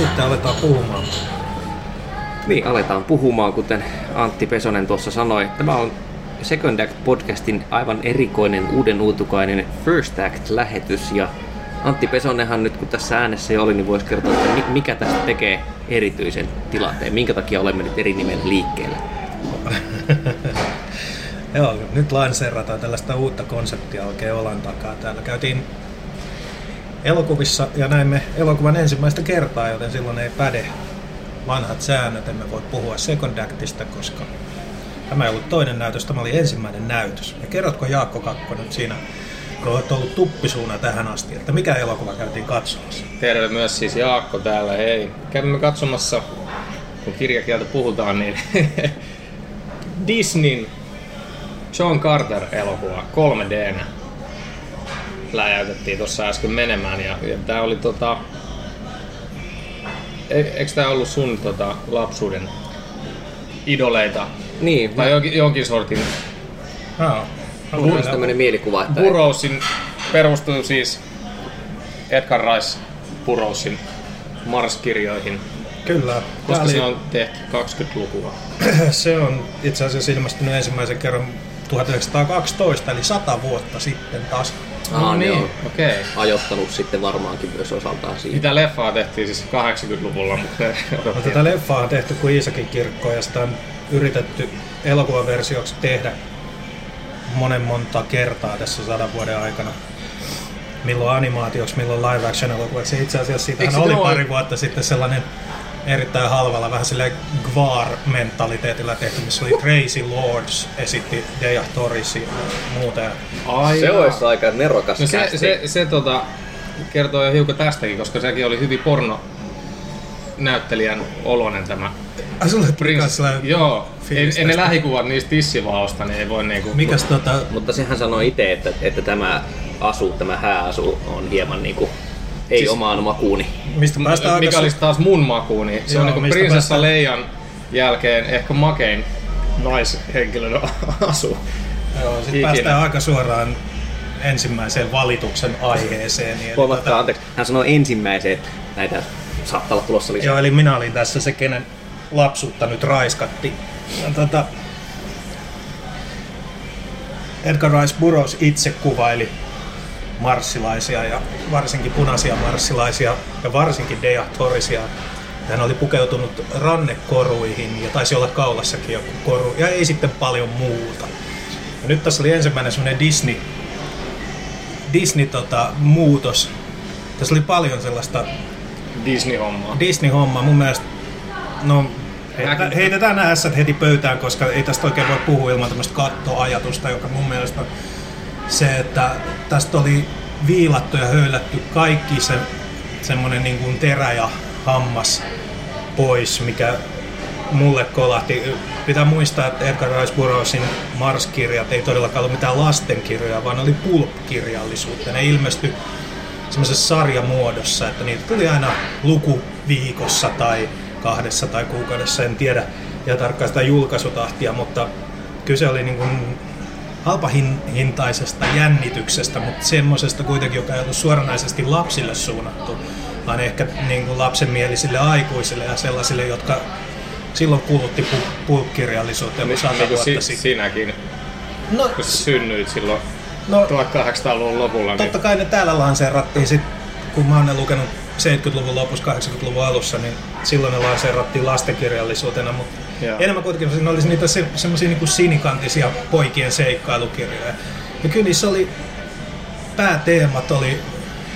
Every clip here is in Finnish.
sitten aletaan puhumaan? Niin, aletaan puhumaan, kuten Antti Pesonen tuossa sanoi. Tämä on Second Act podcastin aivan erikoinen uuden uutukainen First Act-lähetys. Ja Antti Pesonenhan nyt kun tässä äänessä jo oli, niin voisi kertoa, että mikä tästä tekee erityisen tilanteen. Minkä takia olemme nyt eri nimen liikkeellä? Joo, nyt lanseerataan tällaista uutta konseptia oikein olan takaa. Täällä käytiin elokuvissa ja näimme elokuvan ensimmäistä kertaa, joten silloin ei päde vanhat säännöt. Emme voi puhua Second Actista, koska tämä ei ollut toinen näytös, tämä oli ensimmäinen näytös. Ja kerrotko Jaakko Kakkonen siinä, kun olet ollut tuppisuuna tähän asti, että mikä elokuva käytiin katsomassa? Terve myös siis Jaakko täällä, hei. Kävimme katsomassa, kun kirjakieltä puhutaan, niin Disneyn John Carter-elokuva 3D läjäytettiin tuossa äsken menemään. Ja, ja tää oli tota... E, eikö tää ollut sun tota, lapsuuden idoleita? Niin, Tai jonkin, jonkin sortin No, mulla on tämmöinen mielikuva, että Burroughsin perustuu siis Edgar Rice Burroughsin Mars-kirjoihin, Kyllä. koska Tää se oli- on tehty 20-lukua. se on itse asiassa ilmestynyt ensimmäisen kerran 1912, eli 100 vuotta sitten taas. Aa, niin. on okei. Okay. ajoittanut sitten varmaankin myös osaltaan siitä. Mitä leffaa tehtiin siis 80-luvulla, mutta No, tätä leffaa on tehty kuin Iisakin kirkko ja sitä on yritetty elokuvaversioksi tehdä monen monta kertaa tässä sadan vuoden aikana. Milloin animaatioksi, milloin live action elokuvaksi. Itse asiassa Eikö siitä se oli ole- pari vuotta sitten sellainen erittäin halvalla, vähän sille Gvar-mentaliteetillä tehty, missä oli Tracy Lords esitti Deja Torresi ja muuta. Ja Ai Se olisi aika nerokas No se, casting. se, se tota, kertoo jo hiukan tästäkin, koska sekin oli hyvin porno näyttelijän olonen tämä Ai sulle sellainen Joo, en, en ne lähikuvat niistä tissivaosta, niin ei voi niinku... Mikäs tota, Mutta sehän sanoi itse, että, että tämä asu, tämä hääasu on hieman niinku, ei Siis- omaan makuuni. mistä päästään aika mikä olisi taas mun makuun, niin se Joo, on niinku mistä prinsessa päästään- Leijan jälkeen ehkä makein naishenkilön asu. Joo, sitten Ikinä. päästään aika suoraan ensimmäiseen valituksen aiheeseen. Niin, eli Huomatkaa, anteeksi, hän sanoi ensimmäisen, että näitä saattaa olla tulossa lisää. Joo, eli minä olin tässä se, kenen lapsuutta nyt raiskatti. Ja Tota, Edgar Rice Burroughs itse kuvaili marssilaisia ja varsinkin punaisia marssilaisia ja varsinkin Dea Torrisia. Hän oli pukeutunut rannekoruihin ja taisi olla kaulassakin joku koru ja ei sitten paljon muuta. Ja nyt tässä oli ensimmäinen semmoinen Disney, Disney tota, muutos. Tässä oli paljon sellaista Disney-hommaa. Disney-homma mun mielestä, no heitetään, heitetään nämä heti pöytään, koska ei tästä oikein voi puhua ilman tämmöistä kattoajatusta, joka mun mielestä se, että tästä oli viilattu ja höylätty kaikki se semmoinen niin kuin terä ja hammas pois, mikä mulle kolahti. Pitää muistaa, että Edgar Rice Burroughsin Mars-kirjat ei todellakaan ollut mitään lastenkirjoja, vaan ne oli pulp-kirjallisuutta. Ne ilmestyi semmoisessa sarjamuodossa, että niitä tuli aina luku viikossa tai kahdessa tai kuukaudessa, en tiedä ja tarkkaan sitä julkaisutahtia, mutta kyse oli niin kuin halpahintaisesta jännityksestä, mutta semmoisesta kuitenkin, joka ei ollut suoranaisesti lapsille suunnattu, vaan ehkä niin kuin lapsenmielisille aikuisille ja sellaisille, jotka silloin kulutti pu- sata Niin vuotta si- sitten. sinäkin, No, kun synnyit silloin no 1800-luvun lopulla. Niin Totta kai ne täällä lanseerattiin sit, kun mä oon ne lukenut 70-luvun lopussa, 80-luvun alussa, niin silloin ne lanseerattiin lastenkirjallisuutena, mutta Joo. enemmän kuitenkin siinä olisi niitä se, semmoisia niin sinikantisia poikien seikkailukirjoja. Ja kyllä niissä oli, pääteemat oli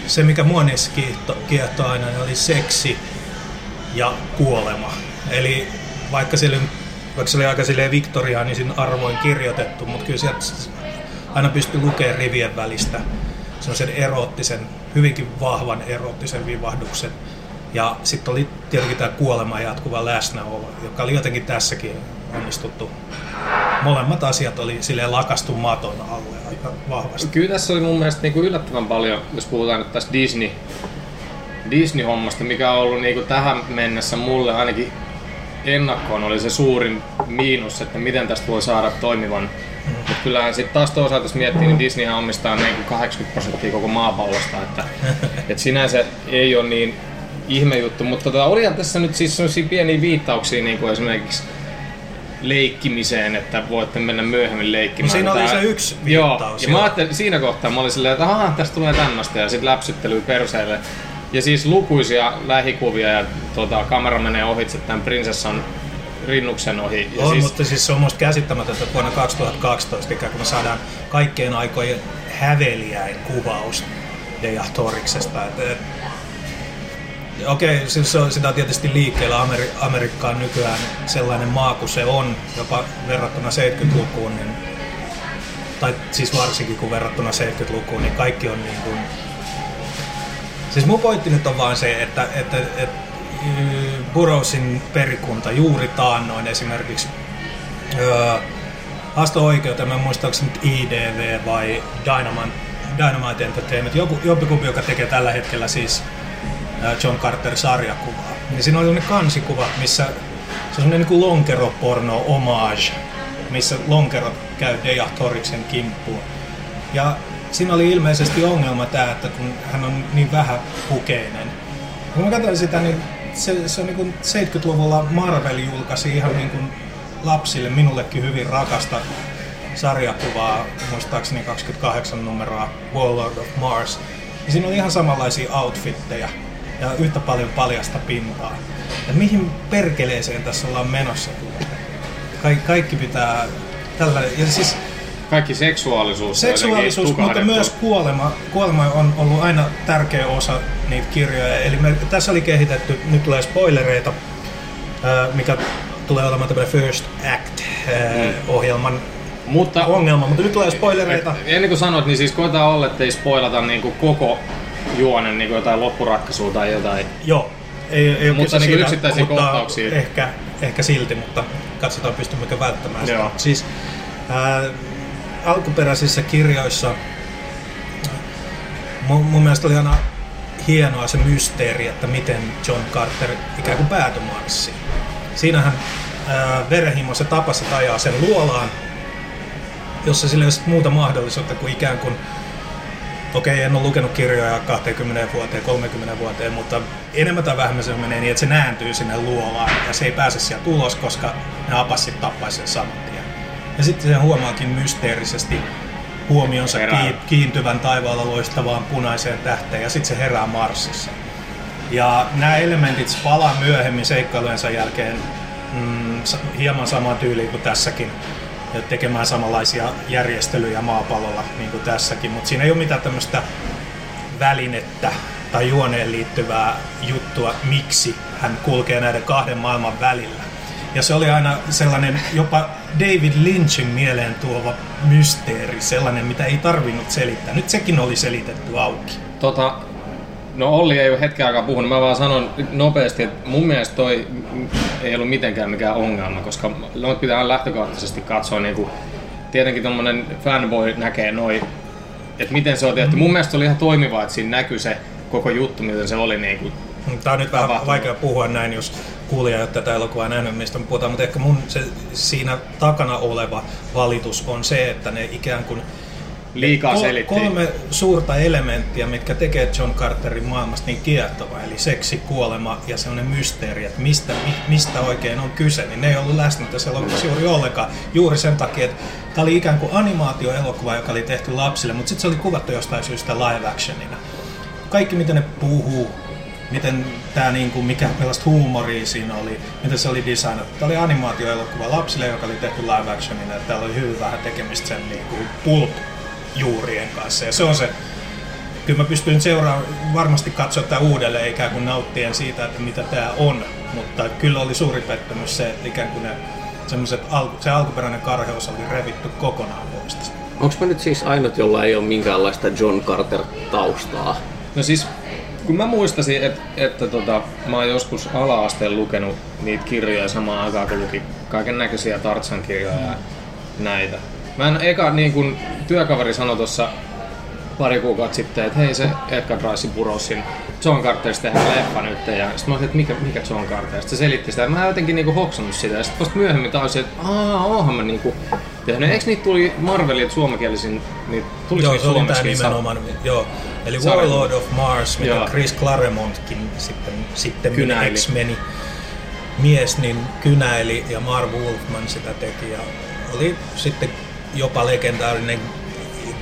se, mikä mua niissä kiehto, kiehtoi aina, niin oli seksi ja kuolema. Eli vaikka se oli, vaikka se oli aika silleen viktoriaanisin arvoin kirjoitettu, mutta kyllä sieltä aina pystyi lukemaan rivien välistä semmoisen eroottisen, hyvinkin vahvan eroottisen vivahduksen. Ja sitten oli tietenkin tämä kuolema jatkuva läsnäolo, joka oli jotenkin tässäkin onnistuttu. Molemmat asiat oli silleen lakastu maton alle aika vahvasti. Kyllä tässä oli mun mielestä niinku yllättävän paljon, jos puhutaan nyt tästä Disney, Disney-hommasta, mikä on ollut niinku tähän mennessä mulle ainakin ennakkoon oli se suurin miinus, että miten tästä voi saada toimivan. Mutta kyllähän sitten taas toisaalta jos miettii, niin Disneyhän omistaa niinku 80 prosenttia koko maapallosta, että et sinänsä ei ole niin ihme juttu, mutta tota, olihan tässä nyt siis sellaisia pieniä viittauksia niin kuin esimerkiksi leikkimiseen, että voitte mennä myöhemmin leikkimään. No siinä oli se yksi Joo, viittaus, ja joo. mä ajattelin, siinä kohtaa mä olin silleen, että ahaa, tästä tulee tämmöistä ja sitten läpsyttelyä perseelle. Ja siis lukuisia lähikuvia ja tota, kamera menee ohitse tämän prinsessan rinnuksen ohi. Ja On, siis, mutta siis se on musta käsittämätöntä, että vuonna 2012 ikään kuin me saadaan kaikkien aikojen häveliäin kuvaus Deja Toriksesta. Et, et, Okei, siis se on, sitä tietysti liikkeellä Ameri- Amerikkaan nykyään sellainen maa kuin se on, jopa verrattuna 70-lukuun, niin, tai siis varsinkin kun verrattuna 70-lukuun, niin kaikki on niin kuin, Siis mun pointti nyt on vaan se, että, että, että y, Burroughsin perikunta juuri taannoin esimerkiksi öö, Asto-oikeuteen, mä en muista onko se nyt IDV vai Dynamite, Dynamite Entertainment, joku, jompikumpi, joka tekee tällä hetkellä siis John Carter-sarjakuvaa. Niin siinä oli sellainen kansikuva, missä se on niin kuin lonkeroporno homage, missä lonkerot käy Deja Toriksen kimppuun. Ja siinä oli ilmeisesti ongelma tämä, että kun hän on niin vähän pukeinen. Kun mä katsoin sitä, niin se, se on niin kuin 70-luvulla Marvel julkaisi ihan niin kuin lapsille, minullekin hyvin rakasta sarjakuvaa, muistaakseni 28 numeroa Warlord of Mars. Ja siinä oli ihan samanlaisia outfitteja ja yhtä paljon paljasta pintaa. Ja mihin perkeleeseen tässä ollaan menossa? Ka- kaikki pitää tällä... Ja siis kaikki seksuaalisuus, seksuaalisuus, mutta myös kuolema. Kuolema on ollut aina tärkeä osa niitä kirjoja. Eli me, tässä oli kehitetty, nyt tulee spoilereita, mikä tulee olemaan tämmöinen First Act-ohjelman Mutta ongelma, mutta nyt tulee spoilereita. Ennen kuin sanoit, niin siis koetaan olla, ettei spoilata niinku koko juonen niinku jotain loppuratkaisua tai jotain. Joo, ei, ei Mutta siitä, yksittäisiä mutta kohtauksia. Ehkä, ehkä silti, mutta katsotaan pystymmekö välttämään sitä. Joo. Siis ää, alkuperäisissä kirjoissa mun, mun mielestä oli aina hienoa se mysteeri, että miten John Carter ikään kuin päätyi Marsiin. Siinähän ää, verenhimoiset tapaset ajaa sen luolaan, jossa sillä ei ole muuta mahdollisuutta kuin ikään kuin Okei, en ole lukenut kirjoja 20 vuoteen, 30 vuoteen, mutta enemmän tai vähemmän se menee niin, että se nääntyy sinne luolaan ja se ei pääse sieltä ulos, koska ne apassit tappaisi sen saman tien. Ja sitten se huomaakin mysteerisesti huomionsa ki- kiintyvän taivaalla loistavaan punaiseen tähteen ja sitten se herää Marsissa. Ja nämä elementit palaa myöhemmin seikkailujensa jälkeen mm, hieman samaan tyyliin kuin tässäkin ja tekemään samanlaisia järjestelyjä maapallolla niin kuin tässäkin, mutta siinä ei ole mitään tämmöistä välinettä tai juoneen liittyvää juttua, miksi hän kulkee näiden kahden maailman välillä. Ja se oli aina sellainen jopa David Lynchin mieleen tuova mysteeri, sellainen, mitä ei tarvinnut selittää. Nyt sekin oli selitetty auki. Tota, no Olli ei ole hetken aikaa puhunut, mä vaan sanon nopeasti, että mun mielestä toi ei ollut mitenkään mikään ongelma, koska noit pitää lähtökohtaisesti katsoa niinku, tietenkin tommonen fanboy näkee noin, että miten se on tehty. Mun mielestä oli ihan toimiva, että siinä näkyy se koko juttu, miten se oli niinku, Tämä on nyt vähän Tapahtunut. vaikea puhua näin, jos kuulija ei ole tätä elokuvaa nähnyt, mistä me puhutaan, mutta ehkä mun se, siinä takana oleva valitus on se, että ne ikään kuin liikaa Kol-. Kolme suurta elementtiä, mitkä tekee John Carterin maailmasta niin kiehtova, eli seksi, kuolema ja sellainen mysteeri, että mistä, mi- mistä oikein on kyse, niin ne ei ollut läsnä tässä elokuvassa juuri ollenkaan. Juuri sen takia, että tämä oli ikään kuin animaatioelokuva, joka oli tehty lapsille, mutta sitten se oli kuvattu jostain syystä live actionina. Kaikki, miten ne puhuu, miten tämä niinku, mikä millaista huumoria siinä oli, miten se oli designattu. Tämä oli animaatioelokuva lapsille, joka oli tehty live actionina, että täällä oli hyvin vähän tekemistä sen niinku pulp juurien kanssa. Ja se on se, kyllä mä pystyn seuraamaan, varmasti katsoa tätä uudelleen ikään kuin nauttien siitä, että mitä tämä on. Mutta kyllä oli suuri pettymys se, että ikään kuin ne semmoiset, alku, se alkuperäinen karheus oli revitty kokonaan pois tästä. Onko mä nyt siis ainut, jolla ei ole minkäänlaista John Carter-taustaa? No siis, kun mä muistasin, että, että tota, mä oon joskus ala-asteen lukenut niitä kirjoja samaan aikaan, kun luki kaiken näköisiä Tartsan-kirjoja ja näitä. Mä en eka, niin kun työkaveri sanoi tuossa pari kuukautta sitten, että hei se Edgar Rice Burroughsin John Carterista tehdään leffa nyt. Ja sitten mä olin, että mikä, mikä John Carter? Sitten se selitti sitä. Mä en jotenkin niinku hoksannut sitä. Ja sitten vasta myöhemmin tajusin, että aah, oonhan mä niinku tehnyt. Eikö niitä tuli Marvelit suomenkielisin, niin tuliko Joo, se oli suomeksi? nimenomaan. Joo. Eli Sarja. Warlord of Mars, mitä Joo. Chris Claremontkin sitten, sitten Kynäili. X-meni mies, niin kynäili ja Marv Wolfman sitä teki. Ja oli sitten jopa legendaarinen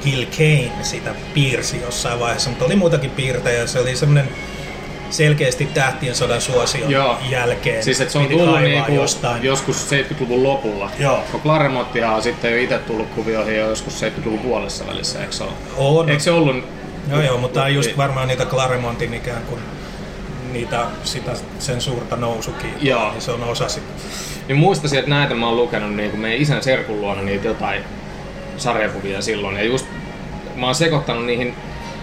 Gil Kane sitä piirsi jossain vaiheessa, mutta oli muitakin piirtejä. Se oli semmoinen selkeästi tähtien sodan suosion Joo. jälkeen. Siis että se on tullut niinku jostain. joskus 70-luvun lopulla. Joo. Kun Claremonttia on sitten jo itse tullut kuvioihin jo joskus 70-luvun puolessa välissä, eikö se ole? On. Eikö se ollut... Joo, joo, mutta on just varmaan niitä Claremontin ikään kuin niitä, sitä, sen suurta nousukiitoa, Joo. niin se on osa sitä. Niin muistaisin, että näitä mä oon lukenut niin kuin meidän isän serkun luona niitä jotain sarjakuvia silloin. Ja just mä oon sekoittanut niihin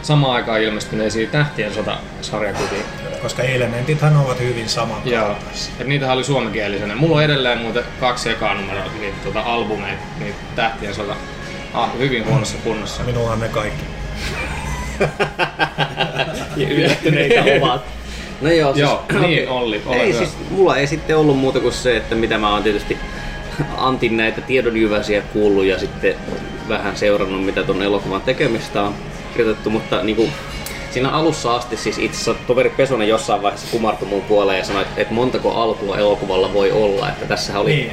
samaan aikaan ilmestyneisiin Tähtien sota-sarjakuviin. Koska elementithän ovat hyvin Joo. samankaltaisia. Et niitähän oli suomenkielisenä. Mulla on edelleen muuten kaksi ekaa numeroa niitä tota, albumeita, niitä Tähtien sota. Ah, hyvin huonossa kunnossa. Minulla on ne kaikki. Yllättyneitä ovat. No joo, siis, Joo, niin Olli, ole ei hyvä. siis, mulla ei sitten ollut muuta kuin se, että mitä mä oon tietysti Antin näitä tiedonjyväsiä kuullut ja sitten vähän seurannut, mitä tuon elokuvan tekemistä on kirjoitettu, mutta niin kuin, siinä alussa asti siis itse asiassa toveri Pesonen jossain vaiheessa kumartui mun puoleen ja sanoi, että, että montako alkua elokuvalla voi olla, että tässä oli Niin.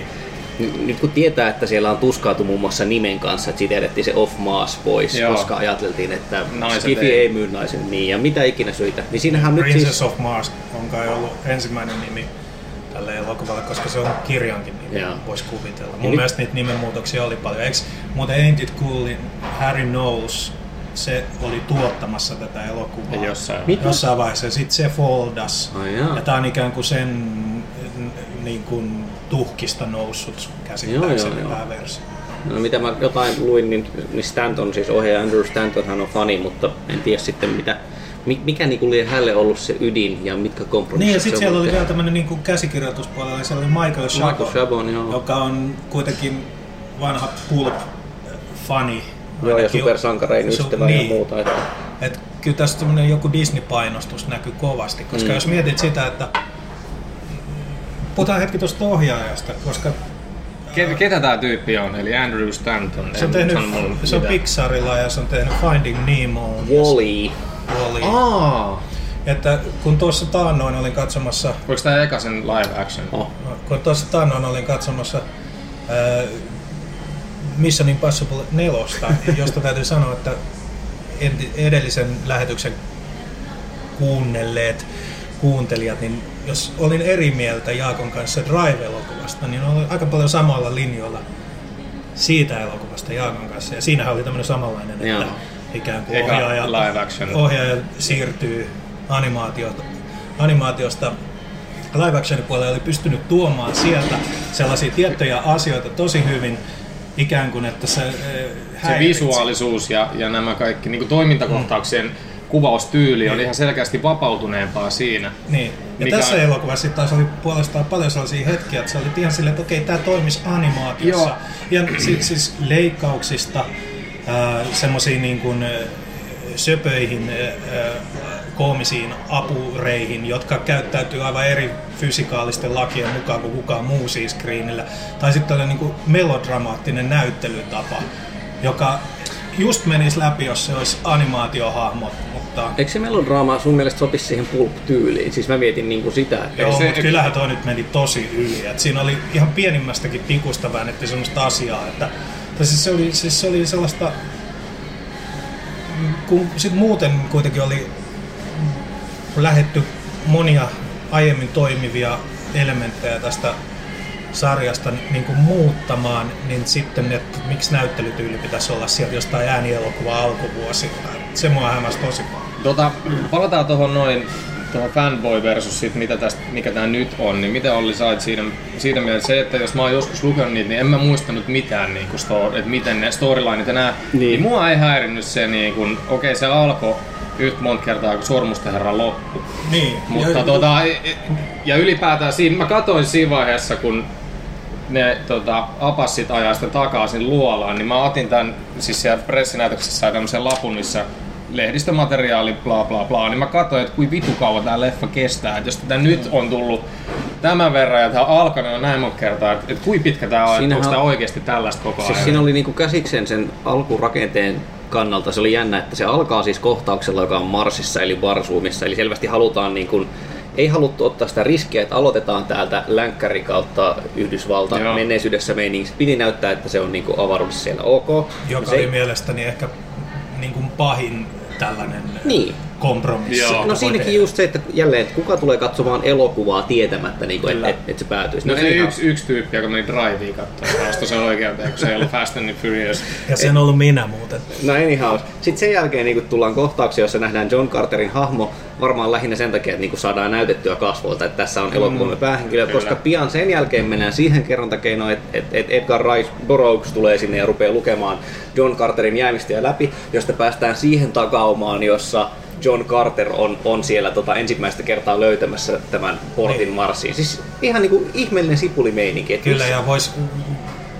Nyt kun tietää, että siellä on tuskautu muun muassa nimen kanssa, että siitä jätettiin se off maas pois, Joo. koska ajateltiin, että Naiset Skifi ei. ei myy naisen niin ja mitä ikinä syitä. Niin siinähän on nyt Princess siis... of Mars on kai ollut ensimmäinen nimi tälle elokuvalle, koska se on kirjankin Joo. voisi kuvitella. Mun nyt- mielestä niitä nimenmuutoksia oli paljon. Eikö, muuten Ain't It Cool, niin Harry Knowles, se oli tuottamassa tätä elokuvaa. Ja jossain. Mitä? Jossain vaiheessa. Sitten se foldas. Jaa. ja tää on ikään kuin sen niin kuin tuhkista noussut käsittääkseni tämä versio. No, mitä mä jotain luin, niin, niin Stanton, siis ohjaaja Andrew Stanton, hän on fani, mutta en tiedä sitten mitä, mi- mikä niinku oli hänelle ollut se ydin ja mitkä kompromissit Niin ja se sitten siellä oli vielä tämmöinen niin käsikirjoituspuolella, siellä oli Michael Chabon, Michael Chabon, joo. joka on kuitenkin vanha pulp-fani. Joo, ja Ainakin- supersankarein Su- ystävä niin. ja muuta. Että... Et kyllä tässä tämmöinen joku Disney-painostus näkyy kovasti, koska Mm. jos mietit sitä, että puhutaan hetki tuosta ohjaajasta, koska Ketä, ketä tää tyyppi on? Eli Andrew Stanton. se on, tehnyt, se on. Pixarilla ja se on tehnyt Finding Nemo. Wall-E. Wall-E. Aa! Että kun tuossa taannoin olin katsomassa Oliko tää eka sen live action? Oh. kun tuossa taannoin olin katsomassa ää, Mission Impossible 4, josta täytyy sanoa, että edellisen lähetyksen kuunnelleet kuuntelijat, niin jos olin eri mieltä Jaakon kanssa Drive-elokuvasta, niin olin aika paljon samalla linjoilla siitä elokuvasta Jaakon kanssa. Ja siinähän oli tämmöinen samanlainen, Joo. Ikään kuin Eka ohjaaja, live action. ohjaaja siirtyy animaatiota, animaatiosta live actionin puolelle oli pystynyt tuomaan sieltä sellaisia tiettyjä asioita tosi hyvin, ikään kuin että se, eh, Se häiritsi. visuaalisuus ja, ja nämä kaikki niin toimintakohtauksien kuvaustyyli on ihan selkeästi vapautuneempaa siinä. Niin. Ja Mikä tässä elokuvassa sitten taas oli puolestaan paljon sellaisia hetkiä, että se oli ihan silleen, että okei, tämä toimisi animaatiossa. Joo. Ja siis, siis leikkauksista semmoisiin niin kuin äh, söpöihin äh, koomisiin apureihin, jotka käyttäytyy aivan eri fysikaalisten lakien mukaan kuin kukaan muu siis screenillä. Tai sitten tällainen niin kuin melodramaattinen näyttelytapa, joka just menisi läpi, jos se olisi animaatiohahmo, mutta Eikö se melodraama sun mielestä sopisi siihen pulp-tyyliin? Siis mä mietin niinku sitä, että Joo, se- mutta kyllähän toi nyt meni tosi yli. Et siinä oli ihan pienimmästäkin tikusta väännettiin sellaista asiaa, että tai siis se, oli, siis se oli sellaista, kun sit muuten kuitenkin oli lähetty monia aiemmin toimivia elementtejä tästä sarjasta niin kuin muuttamaan, niin sitten, että miksi näyttelytyyli pitäisi olla sieltä jostain äänielokuva alkuvuosilta. Se mua hämäsi tosi paljon. Tota, palataan tuohon noin tuohon fanboy versus sit, mitä tästä, mikä tämä nyt on, niin miten Olli sait siinä, siitä mielessä se, että jos mä oon joskus lukenut niitä, niin en mä muistanut mitään, niin kuin story, että miten ne storylineit ja nää, niin. Niin. mua ei häirinnyt se, niin kuin, okei se alkoi yhtä monta kertaa kuin Sormusten herran loppu. Niin. Mutta ja, tota, ja ylipäätään siinä, mä katsoin siinä vaiheessa, kun ne tota, apassit ajaa sitä takaisin luolaan, niin mä otin tämän, siis siellä pressinäytöksessä sai tämmöisen lapun, missä lehdistömateriaali, bla bla bla, niin mä katsoin, että kuin vitu kauan tää leffa kestää, että jos tätä nyt on tullut tämän verran ja tämä on alkanut jo näin monta kertaa, että, että kuinka pitkä tämä on, että Siinähän onko tämä on- oikeasti tällaista koko ajan. Siis siinä oli niinku käsiksen sen alkurakenteen kannalta se oli jännä, että se alkaa siis kohtauksella, joka on Marsissa eli Barzoomissa, eli selvästi halutaan niin kuin, ei haluttu ottaa sitä riskiä, että aloitetaan täältä länkkäri kautta Yhdysvalta Joo. menneisyydessä meiningissä. Piti näyttää, että se on niin kuin avaruudessa siellä ok. Joka se, oli mielestäni ehkä niin kuin pahin tällainen Niin. Kompromissi. Joo. No siinäkin tehdä. just se, että jälleen, että kuka tulee katsomaan elokuvaa tietämättä, niin kuin, että Kyllä. et, et se päätyisi. No se anyhow. yksi, yksi tyyppi, joka meni Driveen katsomaan, ja ostoi sen oikeuteen, kun se ei ollut Fast and Furious. Ja se on ollut minä muuten. No anyhow. Sitten sen jälkeen niin tullaan kohtauksia, jossa nähdään John Carterin hahmo varmaan lähinnä sen takia, että niin saadaan näytettyä kasvoilta, että tässä on elokuvamme päähenkilö, Kyllä. koska pian sen jälkeen mennään siihen kerrontakeinoon, että, että, että Edgar Rice Burroughs tulee sinne ja rupeaa lukemaan John Carterin jäämistöjä läpi, josta päästään siihen takaumaan, jossa John Carter on, on siellä tota, ensimmäistä kertaa löytämässä tämän portin Niin. Marsiin. Siis ihan niinku ihmeellinen sipulimeininki. Kyllä, missä- ja vois,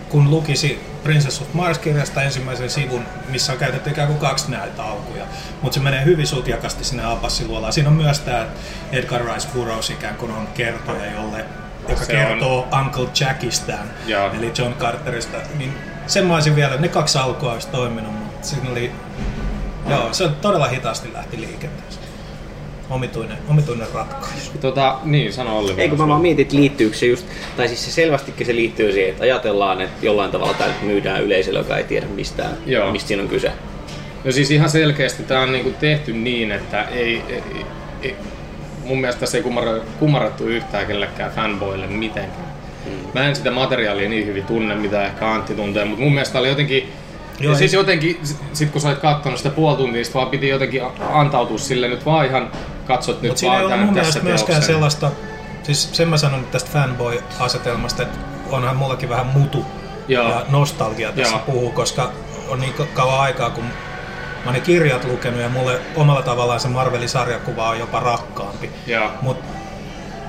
kun lukisi Princess of Mars-kirjasta ensimmäisen sivun, missä on käytetty ikään kuin kaksi näitä alkuja, mutta se menee hyvin sutjakasti sinne apassiluolaan. Siinä on myös tämä Edgar Rice Burroughs ikään kuin on kertoja, jolle, joka Se kertoo Uncle Jackistaan, Joo. eli John Carterista. Niin sen mä olisin vielä, ne kaksi alkua olisi toiminut, mutta siinä oli, joo, se todella hitaasti lähti liikenteeseen. Omituinen, omituinen ratkaisu. Tota, niin, sano Olli. Ei kun mä vaan mietin, että liittyykö se just, tai siis se selvästikin se liittyy siihen, että ajatellaan, että jollain tavalla tämä myydään yleisölle, joka ei tiedä mistään, Joo. mistä siinä on kyse. No siis ihan selkeästi tämä on niinku tehty niin, että ei, ei, ei mun mielestä tässä ei kummara- kummarattu yhtään kellekään fanboille mitenkään. Mä en sitä materiaalia niin hyvin tunne, mitä ehkä Antti tuntee, mutta mun mielestä oli jotenkin... Joo, ja ei- siis jotenkin, sit kun sä olit katsonut sitä puoli tuntia, sit vaan piti jotenkin antautua sille nyt vaan ihan katsot nyt siinä ei vaan ole tämän mun mielestä myöskään sellaista, siis sen mä sanon tästä fanboy-asetelmasta, että onhan mullakin vähän mutu Joo. ja nostalgia tässä Joo. puhuu, koska on niin ka- kauan aikaa, kun mä ne kirjat lukenut ja mulle omalla tavallaan se Marvelin sarjakuva on jopa rakkaampi. Mutta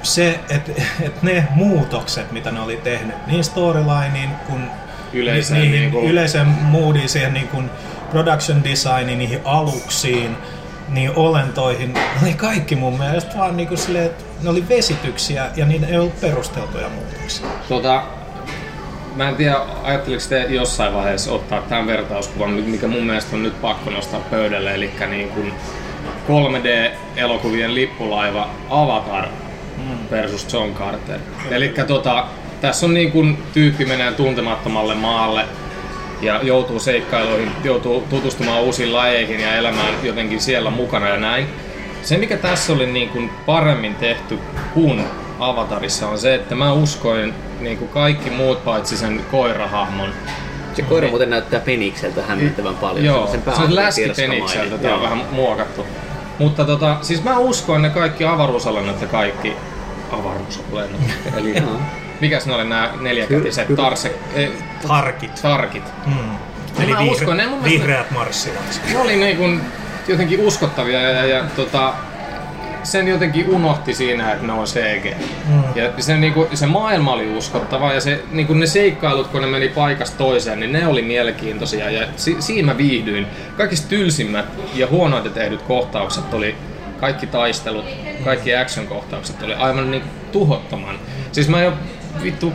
se, että et ne muutokset, mitä ne oli tehnyt, niin storylineen kuin Yleiseen niihin niinku- yleiseen moodiin, siihen niin kuin production designiin, niihin aluksiin, niin olentoihin, ne oli kaikki mun mielestä vaan niin kuin silleen, että ne oli vesityksiä ja niitä ei ollut perusteltuja muutoksia. Tota, mä en tiedä, ajatteliko te jossain vaiheessa ottaa tämän vertauskuvan, mikä mun mielestä on nyt pakko nostaa pöydälle, eli niin kuin 3D-elokuvien lippulaiva Avatar versus John Carter. Eli tota, tässä on niin kuin tyyppi menee tuntemattomalle maalle ja joutuu seikkailuihin, joutuu tutustumaan uusiin lajeihin ja elämään jotenkin siellä mukana ja näin. Se mikä tässä oli niin kuin paremmin tehty kuin Avatarissa on se, että mä uskoin niin kuin kaikki muut paitsi sen koirahahmon. Se koira muuten näyttää penikseltä hämmentävän paljon. Joo, sen se on tiedoskamainen. läskipenikseltä, tää on vähän muokattu. Mutta tota, siis mä uskoin ne kaikki avaruusalennot ja kaikki avaruusalennot. Eli. Mikäs ne oli nämä neljäkätiset tarse, eh, Tarkit. tarkit? Mm. Eli Mä vihre- uskon, ne mun mielestä- vihreät marssilaiset. Ne oli niin kuin jotenkin uskottavia ja, ja, ja tota, sen jotenkin unohti siinä, että ne on CG. Mm. Ja se, niin kuin, se maailma oli uskottava ja se, niin kuin ne seikkailut, kun ne meni paikasta toiseen, niin ne oli mielenkiintoisia ja si, siinä mä viihdyin. Kaikista tylsimmät ja huonoita tehdyt kohtaukset oli kaikki taistelut, kaikki action-kohtaukset oli aivan niin tuhottoman. Siis mä jo vittu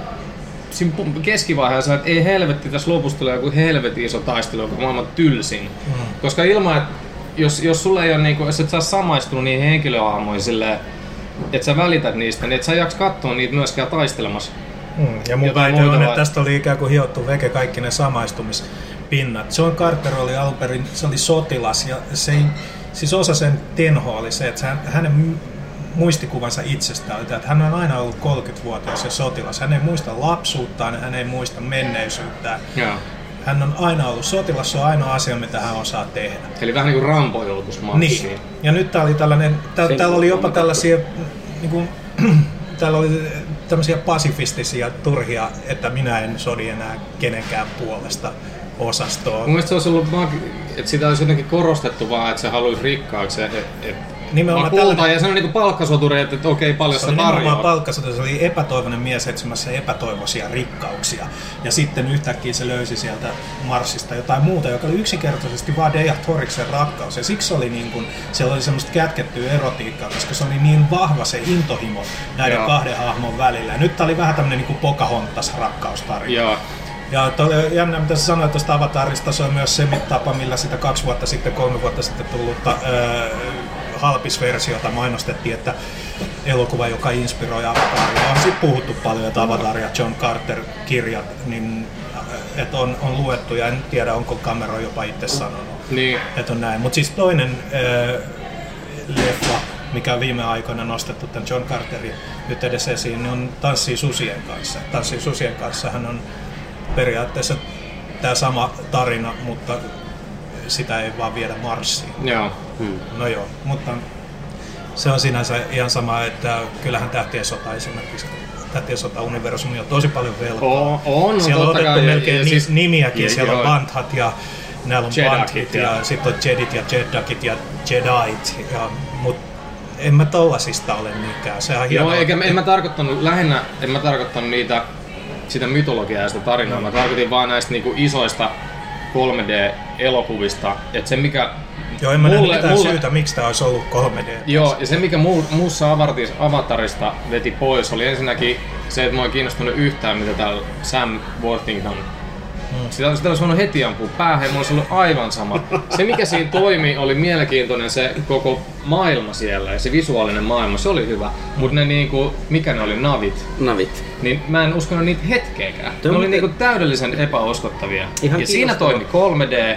siinä keskivaiheessa, että ei helvetti, tässä lopussa tulee joku helvetin iso taistelu, joka on maailman tylsin. Mm. Koska ilman, että jos, jos sulle ei ole niinku, jos et sä oot samaistunut niihin henkilöhahmoihin silleen, että sä välität niistä, niin et sä jaks katsoa niitä myöskään taistelemassa. Mm, ja mun väite on, vai- että tästä oli ikään kuin hiottu veke kaikki ne samaistumispinnat. John Carter oli alun perin, se oli sotilas ja se ei, siis osa sen tenhoa oli se, että hän, hänen muistikuvansa itsestään että hän on aina ollut 30-vuotias ja sotilas. Hän ei muista lapsuuttaan, hän ei muista menneisyyttään. Joo. Hän on aina ollut sotilas, se on ainoa asia, mitä hän osaa tehdä. Eli vähän niinku Rambo joutuisi marssiin. Niin. Ja nyt tää oli tällainen, tää, Sen täällä oli jopa tällaisia, niin kuin, täällä oli tämmöisiä pasifistisia turhia, että minä en sodi enää kenenkään puolesta osastoa. Mun mielestä se olisi ollut, että sitä olisi jotenkin korostettu vaan, että se haluaisi rikkaaksi, että et, nimenomaan kulta, tällainen- ja se on niinku palkkasoturi, että, että okei, paljon Se oli nimenomaan tarjoaa. palkkasota, se oli epätoivoinen mies etsimässä epätoivoisia rikkauksia. Ja sitten yhtäkkiä se löysi sieltä Marsista jotain muuta, joka oli yksinkertaisesti vaan Deja Toriksen rakkaus. Ja siksi oli niin kuin, siellä oli semmoista kätkettyä erotiikkaa, koska se oli niin vahva se intohimo näiden Joo. kahden hahmon välillä. Ja nyt tää oli vähän tämmönen niin kuin Pocahontas rakkaustarina. Joo. Ja oli jännä, mitä sä sanoit tuosta Avatarista, se on myös se tapa, millä sitä kaksi vuotta sitten, kolme vuotta sitten tullutta öö, halpisversiota mainostettiin, että elokuva, joka inspiroi Avataria. On sitten puhuttu paljon, että Avatar ja John Carter-kirjat, niin että on, on luettu ja en tiedä, onko Cameron jopa itse sanonut, Niin. että on näin. Mutta siis toinen öö, leffa, mikä on viime aikoina nostettu tämän John Carterin yhteydessä esiin, niin on Tanssii susien kanssa. Tanssii susien kanssa hän on periaatteessa tämä sama tarina, mutta sitä ei vaan viedä Marsiin. Joo. Hmm. No joo, mutta se on sinänsä ihan sama, että kyllähän Tähtien sota esimerkiksi, Tähtien sota-universumi on tosi paljon velkaa. On, on Siellä on otettu kai, melkein ja ni- siis- nimiäkin, ja- siellä on joo. Banthat ja näillä on Banthit ja, ja- sitten on Jedit ja Jedakit ja Jedait, ja, mutta en mä tollasista ole niinkään. Sehän on hienoa. Joo, eikä en mä tarkoittanut, lähinnä en mä tarkoittanut niitä, sitä mytologiaa ja sitä tarinaa, mä tarkoitin vaan näistä niinku isoista 3D-elokuvista, että se mikä Joo, en mä näe mulle- mitään mulle- syytä, miksi tämä olisi ollut 3D. Joo, ja se mikä muu, muussa avatarista, avatarista veti pois oli ensinnäkin se, että mua ei kiinnostunut yhtään mitä täällä Sam Worthington sitä, sitä olisi voinut heti ampua päähän ja mulla olisi ollut aivan sama. Se mikä siinä toimi oli mielenkiintoinen se koko maailma siellä ja se visuaalinen maailma, se oli hyvä. Mutta ne niinku, mikä ne oli, navit, Navit. niin mä en uskonut niitä hetkeäkään. Tuo Ne oli on- niinku täydellisen epäuskottavia. Ihan ja siinä toimi 3D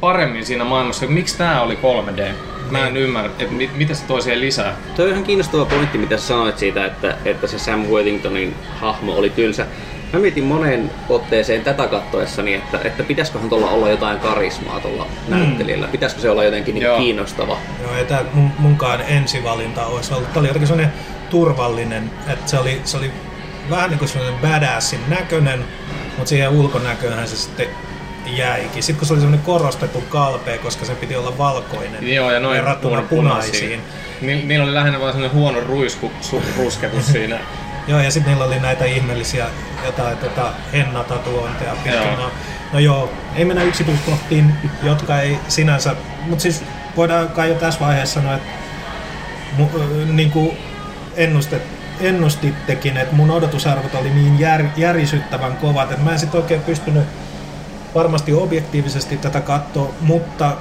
paremmin siinä maailmassa. Miksi tää oli 3D? Mä en ymmärrä, että mit, mitä se toi siihen lisää. Tuo on ihan kiinnostava pointti, mitä sä sanoit siitä, että, että se Sam Worthingtonin hahmo oli tylsä. Mä mietin moneen otteeseen tätä kattoessani, että, että pitäisiköhän tuolla olla jotain karismaa tuolla näyttelijällä. Pitäisikö se olla jotenkin niin Joo. kiinnostava. Joo, ei tää mun, munkaan ensivalinta olisi ollut. Tämä oli jotenkin sellainen turvallinen, että se oli, se oli vähän niin kuin sellainen badassin näköinen, mutta siihen ulkonäköönhän se sitten jäikin. Sitten kun se oli sellainen korostettu kalpea, koska se piti olla valkoinen Joo, ja noin verrattuna punaisiin. Ni, niillä oli lähinnä vaan sellainen huono ruisku, su, rusketus siinä. Joo, ja sitten niillä oli näitä ihmeellisiä jotain tota, hennatatuointeja pitkin. Joo. No, joo, ei mennä yksityiskohtiin, jotka ei sinänsä, mutta siis voidaan kai jo tässä vaiheessa sanoa, että mu, niin kuin ennustet, ennustittekin, että mun odotusarvot oli niin jär, järisyttävän kovat, että mä en sit oikein pystynyt varmasti objektiivisesti tätä katsoa, mutta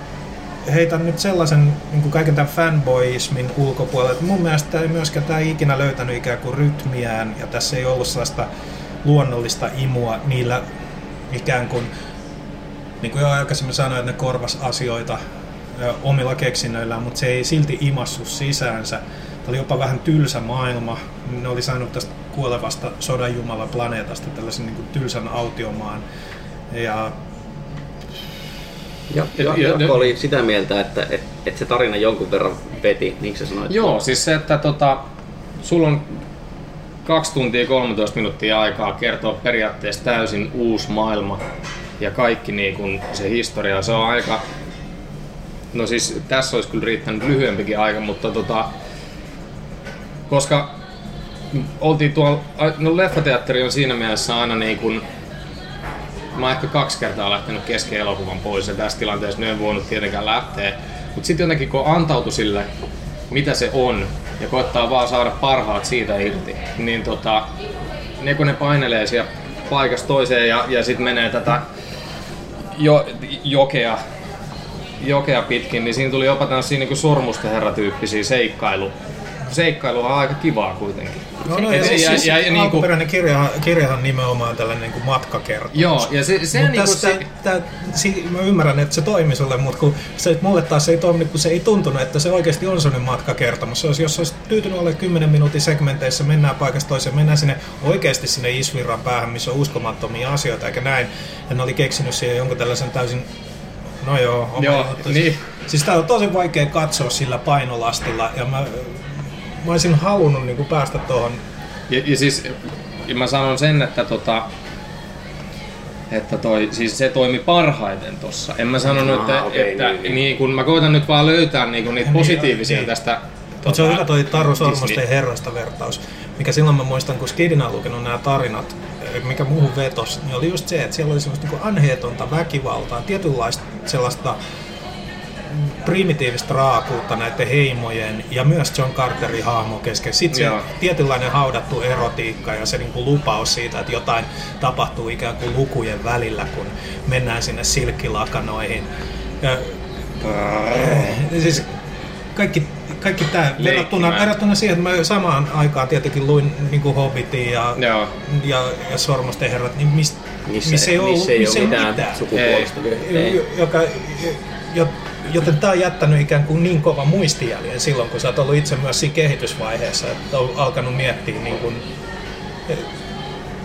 heitän nyt sellaisen niin kuin kaiken tämän fanboyismin ulkopuolelle, että mun mielestä ei myöskään tämä ei ikinä löytänyt ikään kuin rytmiään ja tässä ei ollut sellaista luonnollista imua niillä ikään kuin, niin kuin jo aikaisemmin sanoin, että ne korvas asioita omilla keksinnöillään, mutta se ei silti imassu sisäänsä. Tämä oli jopa vähän tylsä maailma. Ne oli saanut tästä kuolevasta sodanjumala planeetasta tällaisen niin kuin tylsän autiomaan. Ja Ja, Ja- ja, ja- oli sitä mieltä, että et, et se tarina jonkun verran veti, niin sä sanoit. Joo, siis se, että tota, sulla on 2 tuntia 13 minuuttia aikaa kertoa periaatteessa täysin uusi maailma ja kaikki niin kun se historia, se on aika... No siis tässä olisi kyllä riittänyt lyhyempikin aika, mutta tota, koska oltiin tuolla, no leffateatteri on siinä mielessä aina niin kuin, mä oon ehkä kaksi kertaa lähtenyt kesken elokuvan pois ja tässä tilanteessa en voinut tietenkään lähteä. Mutta sitten jotenkin kun antautui sille, mitä se on, ja koettaa vaan saada parhaat siitä irti, niin tota, ne kun ne painelee siellä paikasta toiseen ja, ja sitten menee tätä jo, jokea, jokea pitkin, niin siinä tuli jopa tämmöisiä niin sormusten herratyyppisiä seikkailu. Seikkailuhan on aika kivaa kuitenkin. No, no ja, siis, ja- siis ja- ja niinku- alkuperäinen kirjahan, kirjahan nimenomaan tällainen niin kuin matkakertomus. Joo, ja se, se niinku tässä, se, tää, si, mä ymmärrän, että se toimi sulle, mutta kun se, mulle taas ei toimi, kun se ei tuntunut, että se oikeasti on sellainen matkakertomus. Se olisi, jos olisi tyytynyt olemaan 10 minuutin segmenteissä, mennään paikasta toiseen, mennään sinne oikeasti sinne Isvirran päähän, missä on uskomattomia asioita, eikä näin. Ja ne oli keksinyt siihen jonkun tällaisen täysin No joo, Joo, niin. Siis tää on tosi vaikea katsoa sillä painolastilla ja mä, mä olisin halunnut niin kuin päästä tuohon Ja, ja siis ja mä sanon sen, että tota, että toi, siis se toimi parhaiten tossa. En mä sanonut, Ah, että, okei, että niin, niin, niin. kun mä koitan nyt vaan löytää niinku niitä Niin, positiivisia niin. tästä. Mutta se on tota, hyvä toi Taru Sormusten Disney. herrasta vertaus, mikä silloin mä muistan, kun Skidina on lukenut nämä tarinat, mikä muuhun vetos, niin oli just se, että siellä oli semmoista niin anheetonta väkivaltaa, tietynlaista sellaista primitiivistä raakuutta näiden heimojen ja myös John Carterin hahmo kesken. Sitten se Joo. tietynlainen haudattu erotiikka ja se niin kuin lupaus siitä, että jotain tapahtuu ikään kuin lukujen välillä, kun mennään sinne silkkilakanoihin. Ja, eh, siis kaikki, kaikki tämä verrattuna, verrattuna siihen, että mä samaan aikaan tietenkin luin niin kuin Hobbitin ja, Joo. ja, ja Sormusten herrat, niin mist, Missä, missä ei, ollut, missä ei missä ole mitään, sukupuolista. Ei. joka, jo, joten tämä on jättänyt ikään kuin niin kova muistijäljen silloin, kun sä oot ollut itse myös siinä kehitysvaiheessa, että on alkanut miettiä niin kuin, eh,